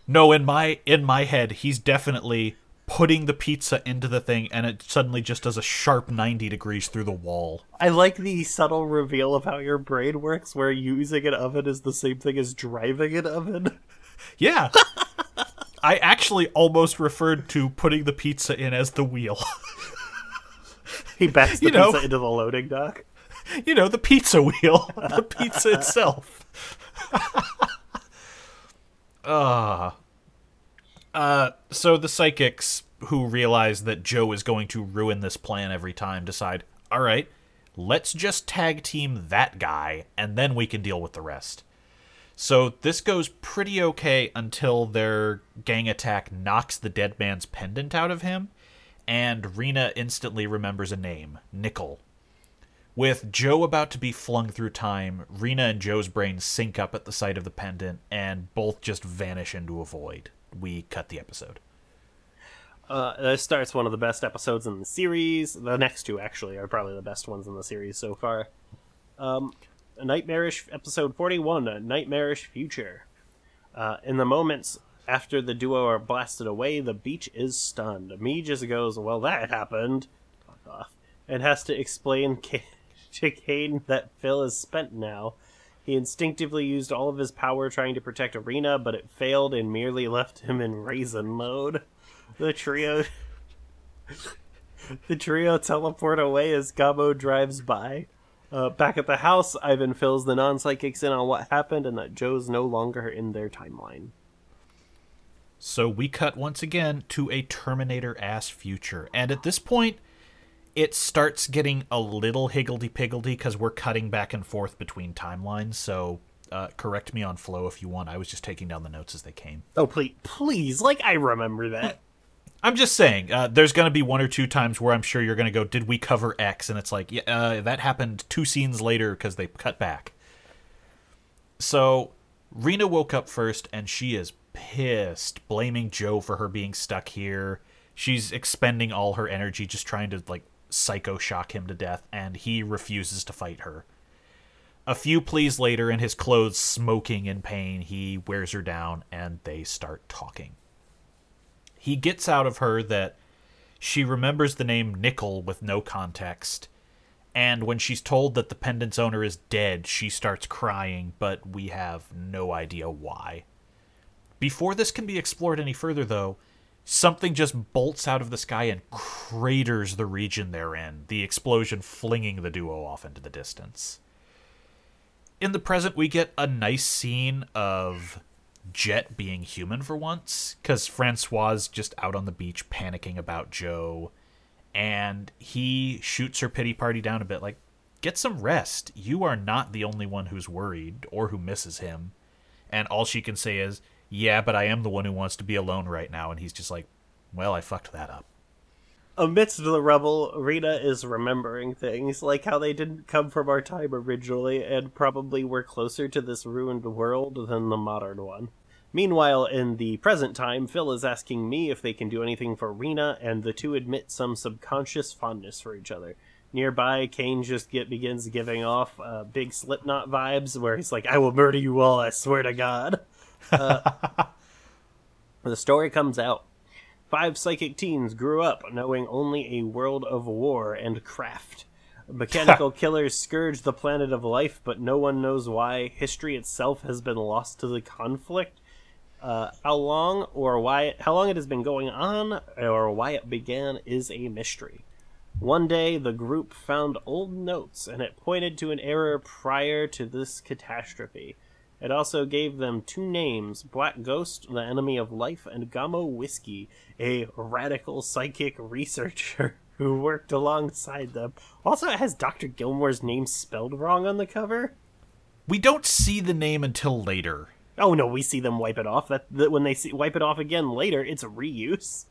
No, in my in my head, he's definitely putting the pizza into the thing and it suddenly just does a sharp 90 degrees through the wall. I like the subtle reveal of how your brain works, where using an oven is the same thing as driving an oven. Yeah. I actually almost referred to putting the pizza in as the wheel. He backs the You know. pizza into the loading dock. you know, the pizza wheel, the pizza itself. Ah. uh, so the psychics who realize that Joe is going to ruin this plan every time decide, all right, let's just tag team that guy and then we can deal with the rest. So this goes pretty okay until their gang attack knocks the dead man's pendant out of him, and Rena instantly remembers a name Nickel. With Joe about to be flung through time, Rena and Joe's brains sync up at the sight of the pendant and both just vanish into a void. We cut the episode. Uh, this starts one of the best episodes in the series. The next two, actually, are probably the best ones in the series so far. Um, a Nightmarish episode 41, A Nightmarish Future. Uh, in the moments after the duo are blasted away, the beach is stunned. Me just goes, Well, that happened. And has to explain to Kane that Phil is spent now. He instinctively used all of his power trying to protect Arena, but it failed and merely left him in raisin mode. The trio The trio teleport away as Gamo drives by. Uh, back at the house, Ivan fills the non psychics in on what happened and that Joe's no longer in their timeline. So we cut once again to a Terminator ass future. And at this point, it starts getting a little higgledy piggledy because we're cutting back and forth between timelines. So uh, correct me on flow if you want. I was just taking down the notes as they came. Oh, please, please, like I remember that. I'm just saying, uh, there's going to be one or two times where I'm sure you're going to go, "Did we cover X?" And it's like, yeah, uh, that happened two scenes later because they cut back. So, Rena woke up first, and she is pissed, blaming Joe for her being stuck here. She's expending all her energy just trying to like psycho shock him to death, and he refuses to fight her. A few pleas later, in his clothes smoking in pain, he wears her down, and they start talking he gets out of her that she remembers the name Nickel with no context. And when she's told that the pendant's owner is dead, she starts crying, but we have no idea why. Before this can be explored any further, though, something just bolts out of the sky and craters the region they're in, the explosion flinging the duo off into the distance. In the present, we get a nice scene of Jet being human for once, because Francois just out on the beach panicking about Joe, and he shoots her pity party down a bit, like, get some rest. You are not the only one who's worried or who misses him. And all she can say is, yeah, but I am the one who wants to be alone right now. And he's just like, well, I fucked that up. Amidst the rubble, Rita is remembering things, like how they didn't come from our time originally and probably were closer to this ruined world than the modern one. Meanwhile, in the present time, Phil is asking me if they can do anything for Rena, and the two admit some subconscious fondness for each other. Nearby, Kane just get begins giving off uh, big Slipknot vibes, where he's like, "I will murder you all, I swear to God." Uh, the story comes out. Five psychic teens grew up knowing only a world of war and craft. Mechanical killers scourge the planet of life, but no one knows why. History itself has been lost to the conflict. Uh, how long or why it, how long it has been going on or why it began is a mystery. One day, the group found old notes, and it pointed to an error prior to this catastrophe. It also gave them two names Black Ghost, the enemy of life, and Gamo Whiskey, a radical psychic researcher who worked alongside them. Also, it has Dr. Gilmore's name spelled wrong on the cover. We don't see the name until later. Oh no, we see them wipe it off. That, that when they see, wipe it off again later, it's a reuse.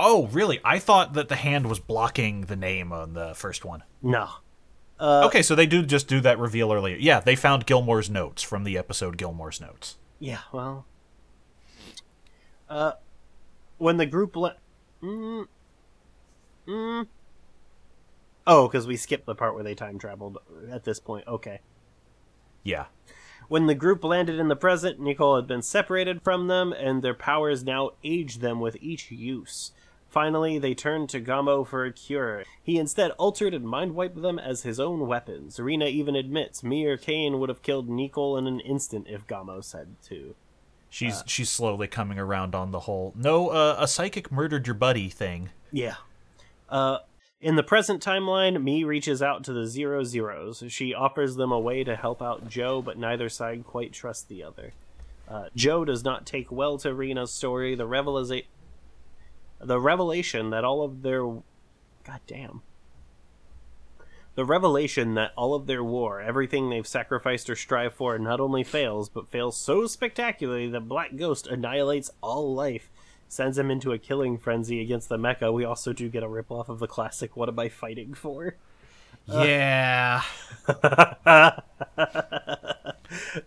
Oh, really? I thought that the hand was blocking the name on the first one. No, okay, so they do just do that reveal earlier. Yeah, they found Gilmore's notes from the episode Gilmore's notes. Yeah, well. Uh, when the group le- mm, mm. Oh, because we skipped the part where they time traveled at this point. Okay. Yeah. When the group landed in the present, Nicole had been separated from them, and their powers now aged them with each use. Finally, they turned to Gamo for a cure. He instead altered and mind wiped them as his own weapons. Rena even admits me or Kane would have killed Nicole in an instant if Gamo said to. She's she's slowly coming around on the whole no uh, a psychic murdered your buddy thing. Yeah. Uh, in the present timeline, Me reaches out to the Zero Zeros. She offers them a way to help out Joe, but neither side quite trusts the other. Uh, Joe does not take well to Rena's story. The revelation, the revelation that all of their, god damn, the revelation that all of their war, everything they've sacrificed or strive for, not only fails, but fails so spectacularly that Black Ghost annihilates all life, sends him into a killing frenzy against the mecha. We also do get a ripoff of the classic "What am I fighting for?" Yeah.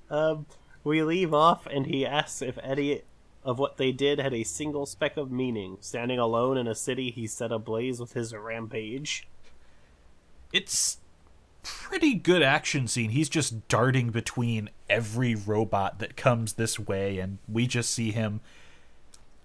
Um, we leave off, and he asks if Eddie of what they did had a single speck of meaning, standing alone in a city he set ablaze with his rampage. it's pretty good action scene. He's just darting between every robot that comes this way, and we just see him.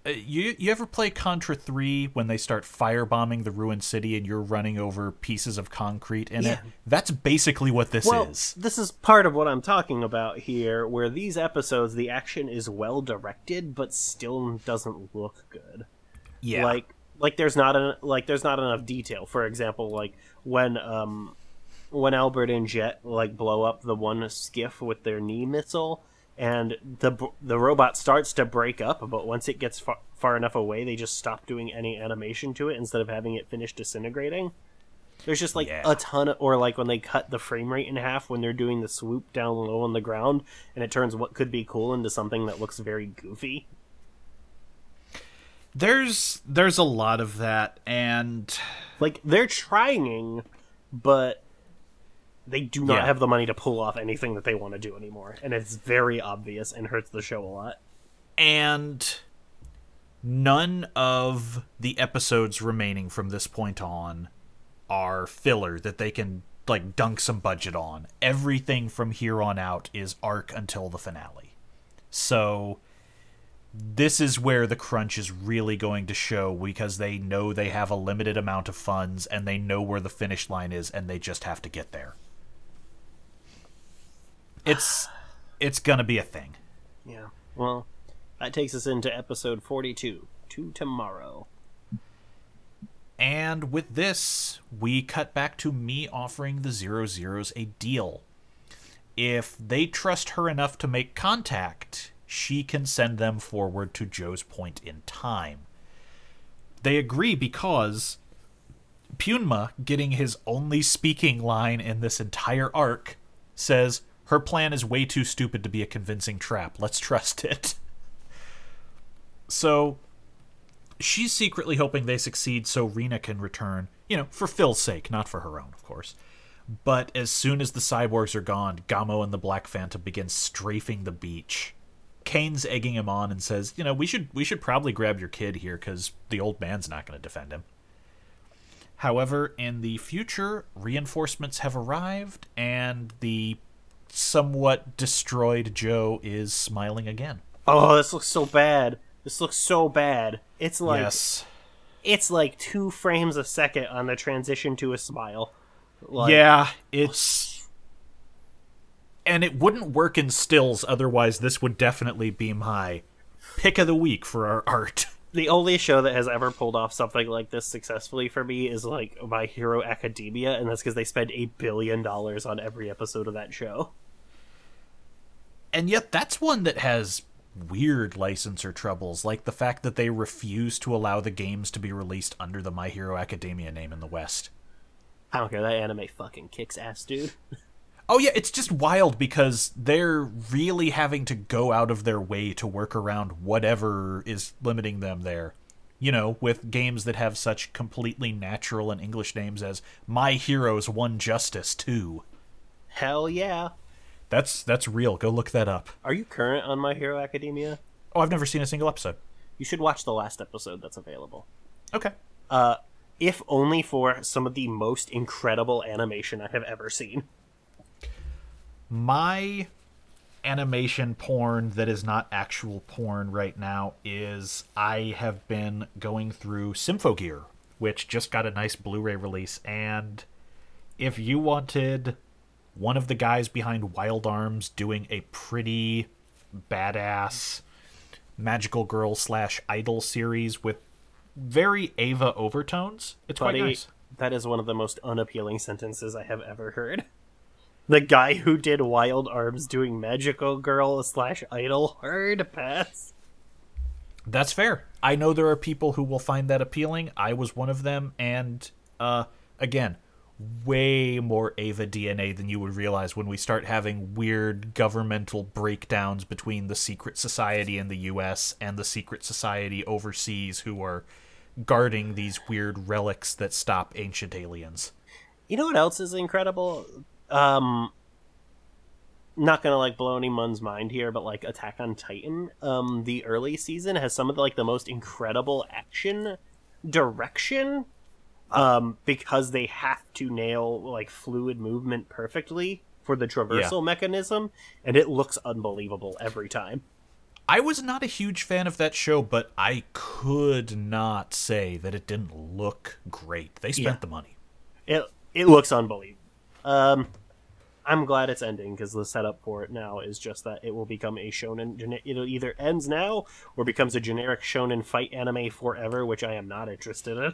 Uh, you you ever play Contra Three when they start firebombing the ruined city and you're running over pieces of concrete in it? That's basically what this Well, is. this is part of what I'm talking about here, where these episodes, the action is well directed, but still doesn't look good. Yeah, like like there's not an like there's not enough detail for example like when um when albert and jet like blow up the one skiff with their knee missile and the the robot starts to break up but once it gets far, far enough away they just stop doing any animation to it instead of having it finish disintegrating there's just like Yeah. a ton of, or like when they cut the frame rate in half when they're doing the swoop down low on the ground and it turns what could be cool into something that looks very goofy there's there's a lot of that, and like they're trying but they do not Yeah. have the money to pull off anything that they want to do anymore and it's very obvious and hurts the show a lot and none of the episodes remaining from this point on are filler that they can like dunk some budget on. Everything from here on out is arc until the finale. So this is where the crunch is really going to show because they know they have a limited amount of funds and they know where the finish line is and they just have to get there. It's it's going to be a thing. yeah well that takes us into episode 42 to tomorrow And with this, we cut back to me offering the Zero Zeros a deal. If they trust her enough to make contact, she can send them forward to Joe's point in time. They agree because Pyunma, getting his only speaking line in this entire arc, says her plan is way too stupid to be a convincing trap. Let's trust it. So she's secretly hoping they succeed so Rena can return, you know, for Phil's sake, not for her own, of course. But as soon as the cyborgs are gone, Gamo and the Black Phantom begin strafing the beach. Kane's egging him on and says, "You know, we should we should probably grab your kid here cuz the old man's not going to defend him." However, in the future, reinforcements have arrived and the somewhat destroyed Joe is smiling again. oh this looks so bad this looks so bad it's like yes. it's like two frames a second on the transition to a smile like, yeah, it's and it wouldn't work in stills otherwise this would definitely be my pick of the week for our art. the only show that has ever pulled off something like this successfully for me is like My Hero Academia, and that's because they spend a billion dollars on every episode of that show. And yet that's one that has weird licensor troubles like the fact that they refuse to allow the games to be released under the My Hero Academia name in the West. I don't care. That anime fucking kicks ass, dude. Oh yeah, it's just wild because they're really having to go out of their way to work around whatever is limiting them there. You know, with games that have such completely natural and English names as My Hero One's Justice 2. Hell yeah. That's that's real. Go look that up. Are you current on My Hero Academia? Oh, I've never seen a single episode. You should watch the last episode that's available. Okay. Uh, if only for some of the most incredible animation I have ever seen. My animation porn that is not actual porn right now is I have been going through Symphogear, which just got a nice Blu-ray release, and if you wanted one of the guys behind Wild Arms doing a pretty badass magical girl slash idol series with very Eva overtones, it's Buddy, quite nice. that is one of the most unappealing sentences I have ever heard. The guy who did Wild Arms doing Magical Girl slash Idol hard pass. That's fair. I know there are people who will find that appealing. I was one of them, and uh, again, way more Eva DNA than you would realize when we start having weird governmental breakdowns between the secret society in the U.S. and the secret society overseas, who are guarding these weird relics that stop ancient aliens. You know what else is incredible? Um, not gonna like blow anyone's mind here, but like Attack on Titan, um, the early season has some of the, like the most incredible action direction. Um, because they have to nail like fluid movement perfectly for the traversal mechanism, and it looks unbelievable every time. I was not a huge fan of that show, but I could not say that it didn't look great. They spent Yeah. the money. It it looks unbelievable. Um, I'm glad it's ending because the setup for it now is just that it will become a shonen. It either ends now or becomes a generic shonen fight anime forever, which I am not interested in.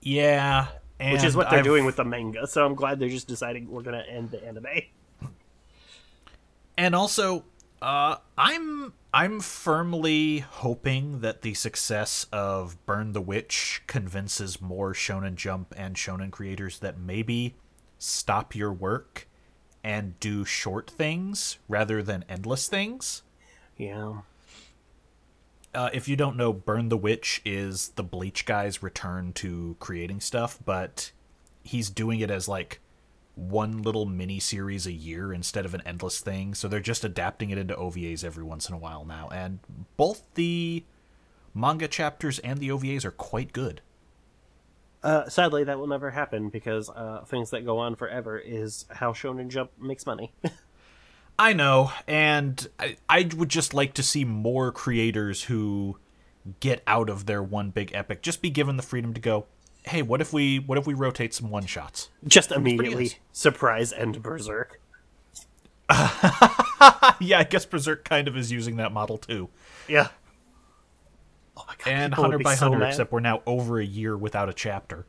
Yeah, and Which is what they're I've- doing with the manga. So I'm glad they're just deciding we're gonna end the anime. And also, uh, I'm I'm firmly hoping that the success of Burn the Witch convinces more Shonen Jump and Shonen creators that maybe stop your work and do short things rather than endless things. Yeah. Uh, if you don't know, Burn the Witch is the Bleach guy's return to creating stuff, but he's doing it as like one little mini series a year instead of an endless thing. So they're just adapting it into OVAs every once in a while now, and both the manga chapters and the OVAs are quite good. Uh, sadly, that will never happen because uh, things that go on forever is how Shonen Jump makes money. I know, and I, I would just like to see more creators who get out of their one big epic just be given the freedom to go. Hey, what if we what if we rotate some one shots? just immediately nice. surprise end Berserk. yeah, I guess Berserk kind of is using that model too. Yeah. Oh my god! And people would Hunter be by so Hunter, mad. except we're now over a year without a chapter.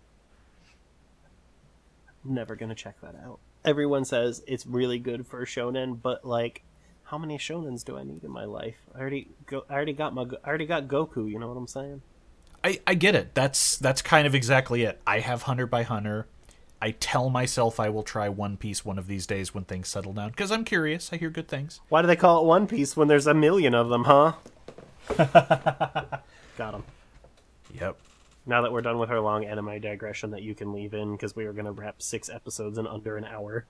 never gonna check that out. Everyone says it's really good for shonen, but like, how many shonens do I need in my life? I already go. I already got my. I already got Goku. You know what I'm saying? I, I get it. That's that's kind of exactly it. I have Hunter by Hunter. I tell myself I will try One Piece one of these days when things settle down because I'm curious. I hear good things. Why do they call it One Piece when there's a million of them, huh? got him. Yep. Now that we're done with our long anime digression that you can leave in because we are gonna wrap six episodes in under an hour.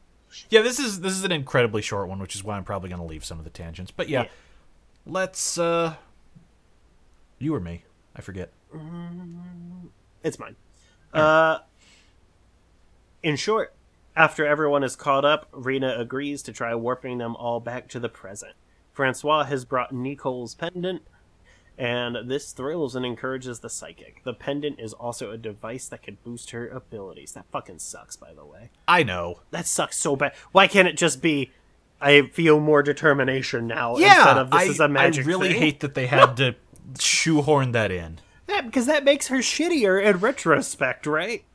Yeah, this is this is an incredibly short one, which is why I'm probably going to leave some of the tangents. But yeah, Yeah. let's uh you or me, I forget. It's mine. Uh, in short, after everyone is caught up, Rena agrees to try warping them all back to the present. Francois has brought Nicole's pendant, and this thrills and encourages the psychic. The pendant is also a device that can boost her abilities. That fucking sucks, by the way. I know. That sucks so bad. Why can't it just be? I feel more determination now instead of this I, is a magic thing. I really thing? hate that they had to shoehorn that in. that because that makes her shittier in retrospect, right?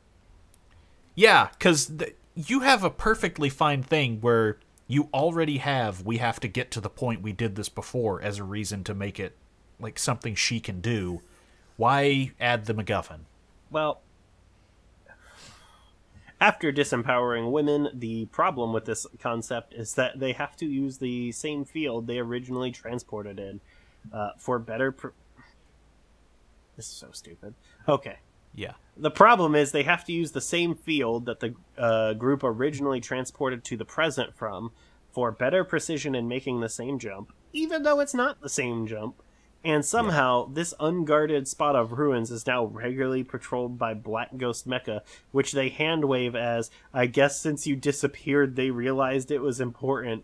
Yeah, because th- you have a perfectly fine thing where you already have we have to get to the point we did this before as a reason to make it like something she can do. Why add the MacGuffin? Well, after disempowering women, the problem with this concept is that they have to use the same field they originally transported in uh, for better. Pr- This is so stupid. Okay. Yeah. The problem is they have to use the same field that the uh, group originally transported to the present from for better precision in making the same jump, even though it's not the same jump. And somehow, this unguarded spot of ruins is now regularly patrolled by Black Ghost Mecha, which they hand wave as, I guess since you disappeared, they realized it was important,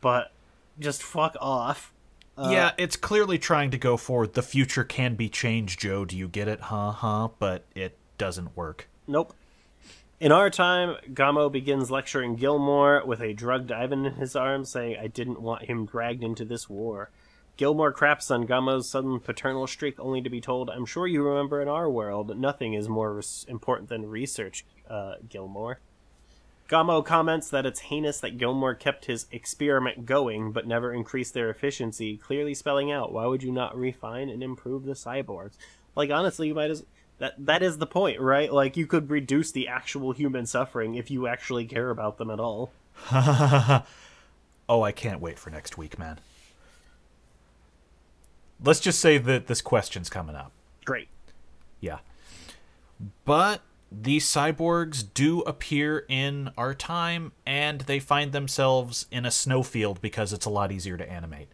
but just fuck off. Uh, yeah, it's clearly trying to go for the future can be changed, Joe. Do you get it? Huh, huh? But it doesn't work. Nope. In our time, Gamo begins lecturing Gilmore with a drugged Ivan in his arms, saying, I didn't want him dragged into this war. Gilmore craps on Gamo's sudden paternal streak, only to be told, I'm sure you remember in our world, nothing is more res- important than research, uh, Gilmore. Gamo comments that it's heinous that Gilmore kept his experiment going, but never increased their efficiency, clearly spelling out, why would you not refine and improve the cyborgs? Like, honestly, you might as that that is the point, right? Like you could reduce the actual human suffering if you actually care about them at all. Oh, I can't wait for next week, man. Let's just say that this question's coming up. Great. Yeah. But these cyborgs do appear in our time, and they find themselves in a snowfield because it's a lot easier to animate.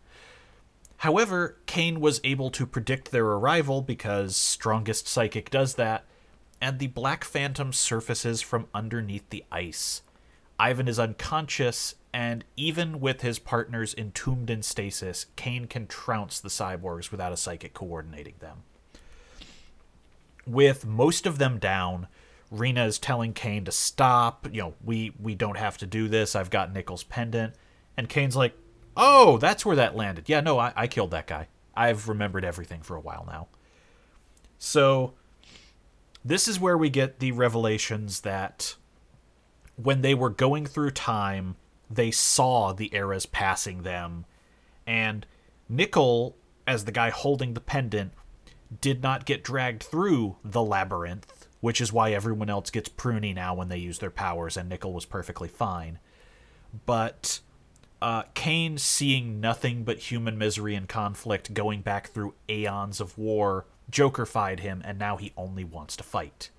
However, Kane was able to predict their arrival because Strongest Psychic does that, and the Black Phantom surfaces from underneath the ice. Ivan is unconscious, and even with his partners entombed in stasis, Kane can trounce the cyborgs without a psychic coordinating them. With most of them down, Rena is telling Kane to stop. You know, we we don't have to do this. I've got Nichols pendant, and Kane's like, "Oh, that's where that landed. Yeah, no, I, I killed that guy. I've remembered everything for a while now." So, this is where we get the revelations that when they were going through time, they saw the eras passing them, and Nickel, as the guy holding the pendant, did not get dragged through the labyrinth, which is why everyone else gets pruny now when they use their powers, and Nickel was perfectly fine. But uh, Kane, seeing nothing but human misery and conflict going back through aeons of war, Jokerfied him, and now he only wants to fight.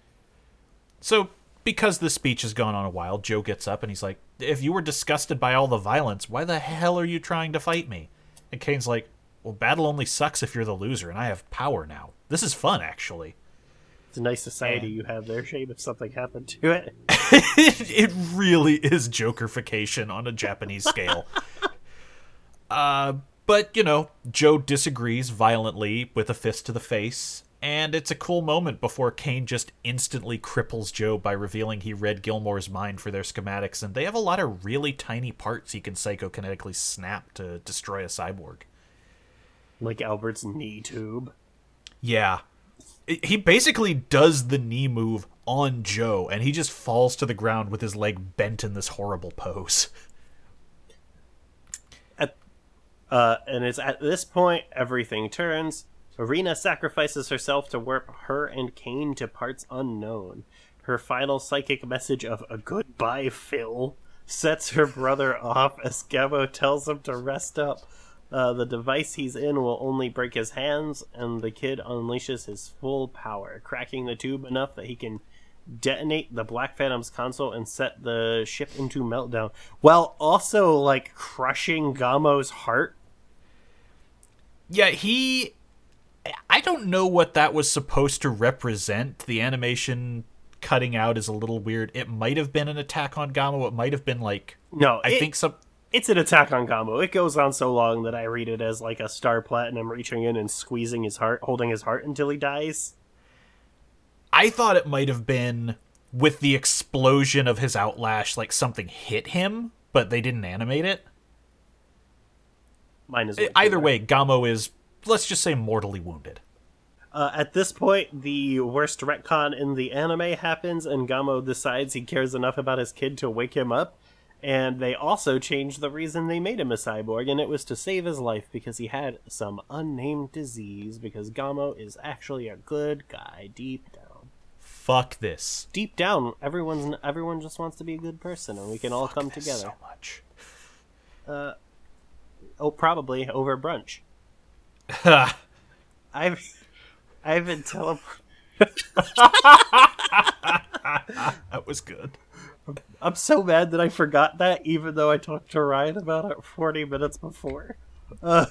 So, because the speech has gone on a while, Joe gets up and he's like, If you were disgusted by all the violence, why the hell are you trying to fight me? And Kane's like, Well, battle only sucks if you're the loser, and I have power now. This is fun, actually. It's a nice society you have there, Shane, if something happened to it. it really is Jokerfication on a Japanese scale. uh, but, you know, Joe disagrees violently with a fist to the face, and it's a cool moment before Kane just instantly cripples Joe by revealing he read Gilmore's mind for their schematics, and they have a lot of really tiny parts he can psychokinetically snap to destroy a cyborg. Like Albert's knee tube. Yeah. He basically does the knee move on Joe, and he just falls to the ground with his leg bent in this horrible pose. At, uh, and it's at this point everything turns. Arena sacrifices herself to warp her and Kane to parts unknown. Her final psychic message of a goodbye, Phil, sets her brother off as Gamo tells him to rest up. Uh, the device he's in will only break his hands, and the kid unleashes his full power, cracking the tube enough that he can detonate the Black Phantom's console and set the ship into meltdown, while also like crushing Gamo's heart. Yeah, he. I don't know what that was supposed to represent. The animation cutting out is a little weird. It might have been an attack on Gamo. It might have been like. No, I it- think some. it's an attack on Gamo. It goes on so long that I read it as like a Star Platinum reaching in and squeezing his heart, holding his heart until he dies. I thought it might have been with the explosion of his outlash, like something hit him, but they didn't animate it. Mine is Either way, Gamo is, let's just say, mortally wounded. Uh, at this point, the worst retcon in the anime happens, and Gamo decides he cares enough about his kid to wake him up. And they also changed the reason they made him a cyborg, and it was to save his life because he had some unnamed disease. Because Gamo is actually a good guy deep down. Fuck this. Deep down, everyone's everyone just wants to be a good person, and we can all come together. so much. Uh, Oh, probably over brunch. I've I've been teleport. That was good. I'm so mad that I forgot that, even though I talked to Ryan about it 40 minutes before. Uh,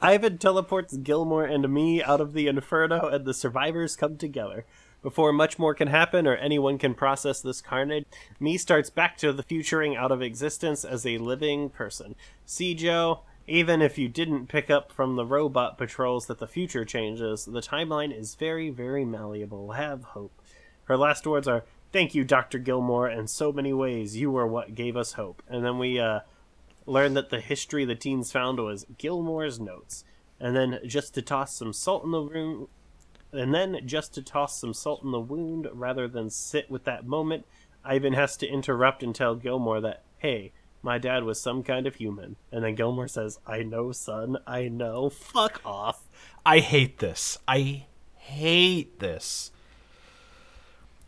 Ivan teleports Gilmore and me out of the inferno, and the survivors come together. Before much more can happen or anyone can process this carnage, me starts back to the futuring out of existence as a living person. See, Joe, even if you didn't pick up from the robot patrols that the future changes, the timeline is very, very malleable. Have hope. Her last words are, Thank you, Dr. Gilmore, in so many ways. You were what gave us hope. And then we uh, learned that the history the teens found was Gilmore's notes. And then just to toss some salt in the room, and then just to toss some salt in the wound rather than sit with that moment, Ivan has to interrupt and tell Gilmore that, hey, my dad was some kind of human. And then Gilmore says, I know, son, I know. Fuck off. I hate this. I hate this.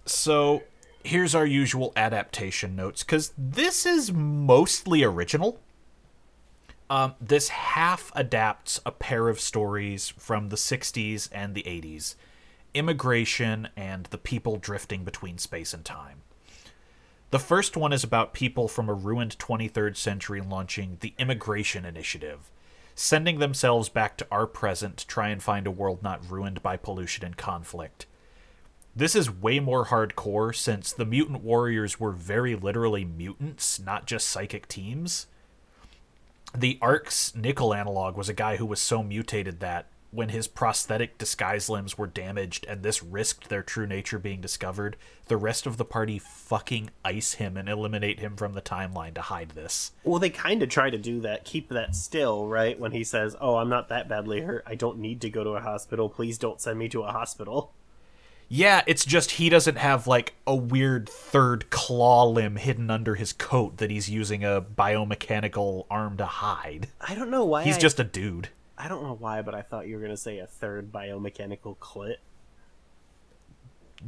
So, here's our usual adaptation notes because this is mostly original. Um, this half adapts a pair of stories from the 60s and the 80s immigration and the people drifting between space and time. The first one is about people from a ruined 23rd century launching the Immigration Initiative, sending themselves back to our present to try and find a world not ruined by pollution and conflict. This is way more hardcore since the mutant warriors were very literally mutants, not just psychic teams. The Ark's nickel analog was a guy who was so mutated that when his prosthetic disguise limbs were damaged and this risked their true nature being discovered, the rest of the party fucking ice him and eliminate him from the timeline to hide this. Well, they kind of try to do that, keep that still, right? When he says, Oh, I'm not that badly hurt. I don't need to go to a hospital. Please don't send me to a hospital. Yeah, it's just he doesn't have like a weird third claw limb hidden under his coat that he's using a biomechanical arm to hide. I don't know why. He's I, just a dude. I don't know why, but I thought you were going to say a third biomechanical clit.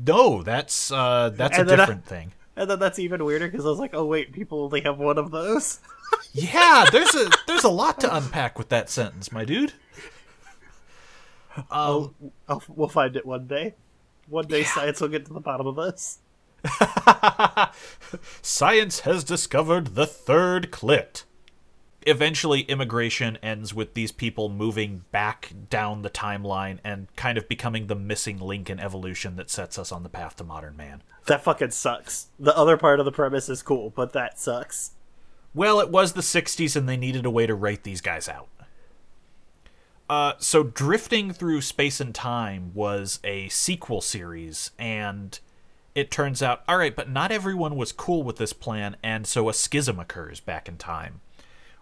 No, that's uh that's And a then I- different thing. And then that's even weirder because I was like, oh, wait, people only have one of those? Yeah, there's a there's a lot to unpack with that sentence, my dude. Um, I'll, we'll find it one day. One day science will get to the bottom of this. Science has discovered the third clit. Eventually, immigration ends with these people moving back down the timeline and kind of becoming the missing link in evolution that sets us on the path to modern man. That fucking sucks. The other part of the premise is cool, but that sucks. Well, it was the 60s and they needed a way to write these guys out. Uh, so, Drifting Through Space and Time was a sequel series, and it turns out, alright, but not everyone was cool with this plan, and so a schism occurs back in time.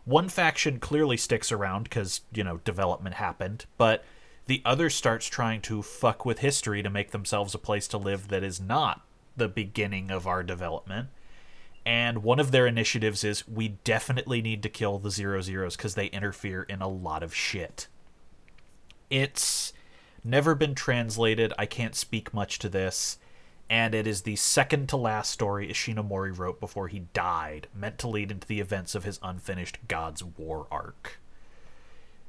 One faction clearly sticks around because, you know, development happened, but the other starts trying to fuck with history to make themselves a place to live that is not the beginning of our development and one of their initiatives is we definitely need to kill the zero zeros because they interfere in a lot of shit. It's never been translated. I can't speak much to this. And it is the second to last story Ishinomori wrote before he died, meant to lead into the events of his unfinished God's War arc.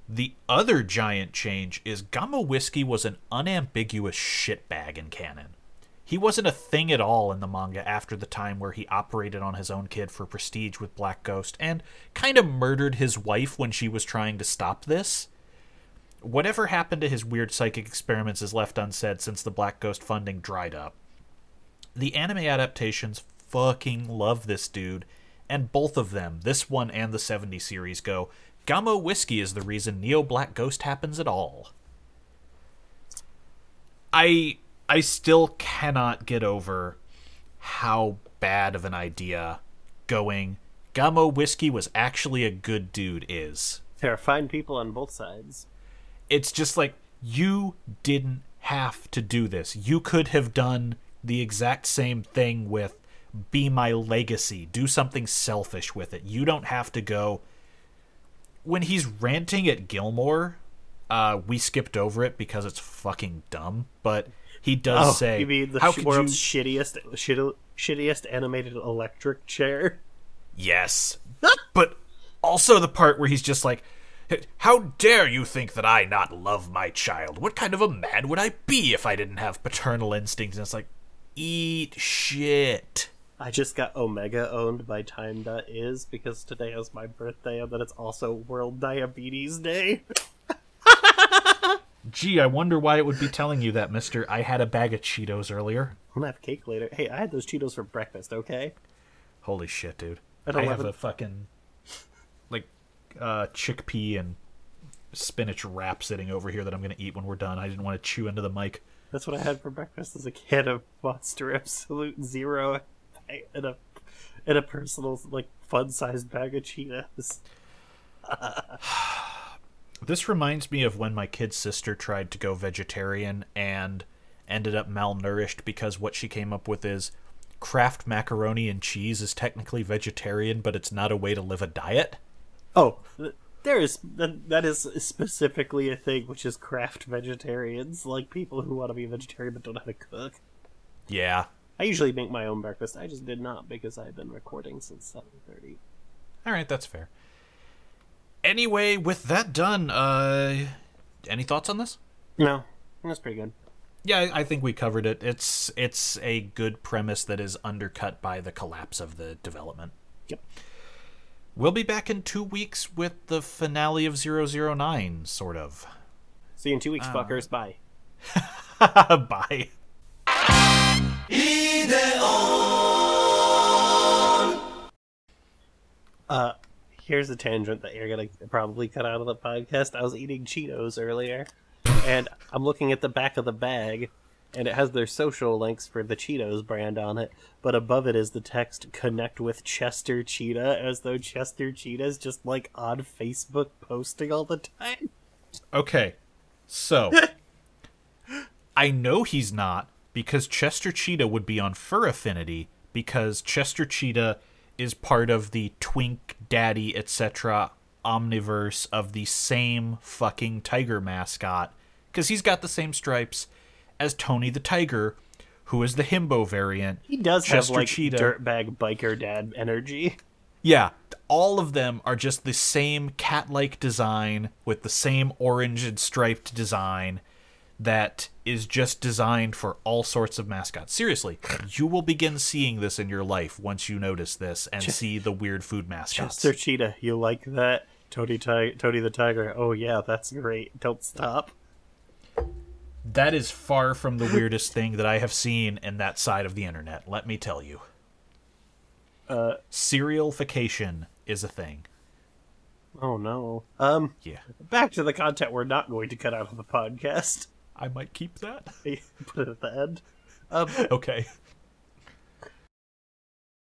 The other giant change is Gamo Whiskey was an unambiguous shitbag in canon. He wasn't a thing at all in the manga after the time where he operated on his own kid for prestige with Black Ghost and kind of murdered his wife when she was trying to stop this. Whatever happened to his weird psychic experiments is left unsaid since the Black Ghost funding dried up. The anime adaptations fucking love this dude, and both of them, this one and the 70 series, go Gamo Whiskey is the reason Neo Black Ghost happens at all. I I still cannot get over how bad of an idea going Gamo Whiskey was actually a good dude is. There are fine people on both sides. It's just like you didn't have to do this. You could have done the exact same thing with Be My Legacy. Do something selfish with it. You don't have to go when he's ranting at Gilmore, uh, we skipped over it because it's fucking dumb. But he does Oh, say, you mean the "How sh- world's you?" shittiest, shitty, shittiest animated electric chair? Yes, but also the part where he's just like, How dare you think that I not love my child? What kind of a man would I be if I didn't have paternal instincts? And it's like, eat shit. I just got Omega owned by Time.is because today is my birthday and then it's also World Diabetes Day. Gee, I wonder why it would be telling you that, mister. I had a bag of Cheetos earlier. I'm gonna have cake later. Hey, I had those Cheetos for breakfast, okay? Holy shit, dude. At I have a fucking, like, uh, chickpea and spinach wrap sitting over here that I'm going to eat when we're done. I didn't want to chew into the mic. That's what I had for breakfast as a kid of Monster Absolute Zero and a and a personal like fun sized bag of Cheetos. This reminds me of when my kid sister tried to go vegetarian and ended up malnourished because what she came up with is Kraft macaroni and cheese is technically vegetarian, but it's not a way to live a diet. Oh, there is that, that is specifically a thing which is craft vegetarians, like people who want to be vegetarian but don't know how to cook. Yeah. I usually make my own breakfast. I just did not because I've been recording since seven thirty. All right, that's fair. Anyway, with that done, uh any thoughts on this? No, that's pretty good. Yeah, I I think we covered it. It's it's a good premise that is undercut by the collapse of the development. Yep. We'll be back in 2 weeks with the finale of 009 sort of. See you in two weeks, fuckers. Bye. Bye. Uh, here's a tangent that you're gonna probably cut out of the podcast. I was eating Cheetos earlier, and I'm looking at the back of the bag, and it has their social links for the Cheetos brand on it. But above it is the text "Connect with Chester Cheetah," as though Chester Cheetah's just like on Facebook posting all the time. Okay. So I know he's not because Chester Cheetah would be on Fur Affinity because Chester Cheetah is part of the Twink Daddy etc. omniverse of the same fucking tiger mascot because he's got the same stripes as Tony the Tiger, who is the himbo variant. He does Chester have like Cheetah. dirtbag biker dad energy. Yeah, all of them are just the same cat-like design with the same orange and striped design that is just designed for all sorts of mascots. Seriously, you will begin seeing this in your life once you notice this and see the weird food mascots. Chester Cheetah, you like that? Tony, Ti- Tony the Tiger. Oh yeah, that's great. Don't stop. That is far from the weirdest thing that I have seen in that side of the internet, let me tell you. Uh, Serialification is a thing. oh no. Um, Yeah. back to the content we're not going to cut out of the podcast. I might keep that. Put it at the end. Um, Okay.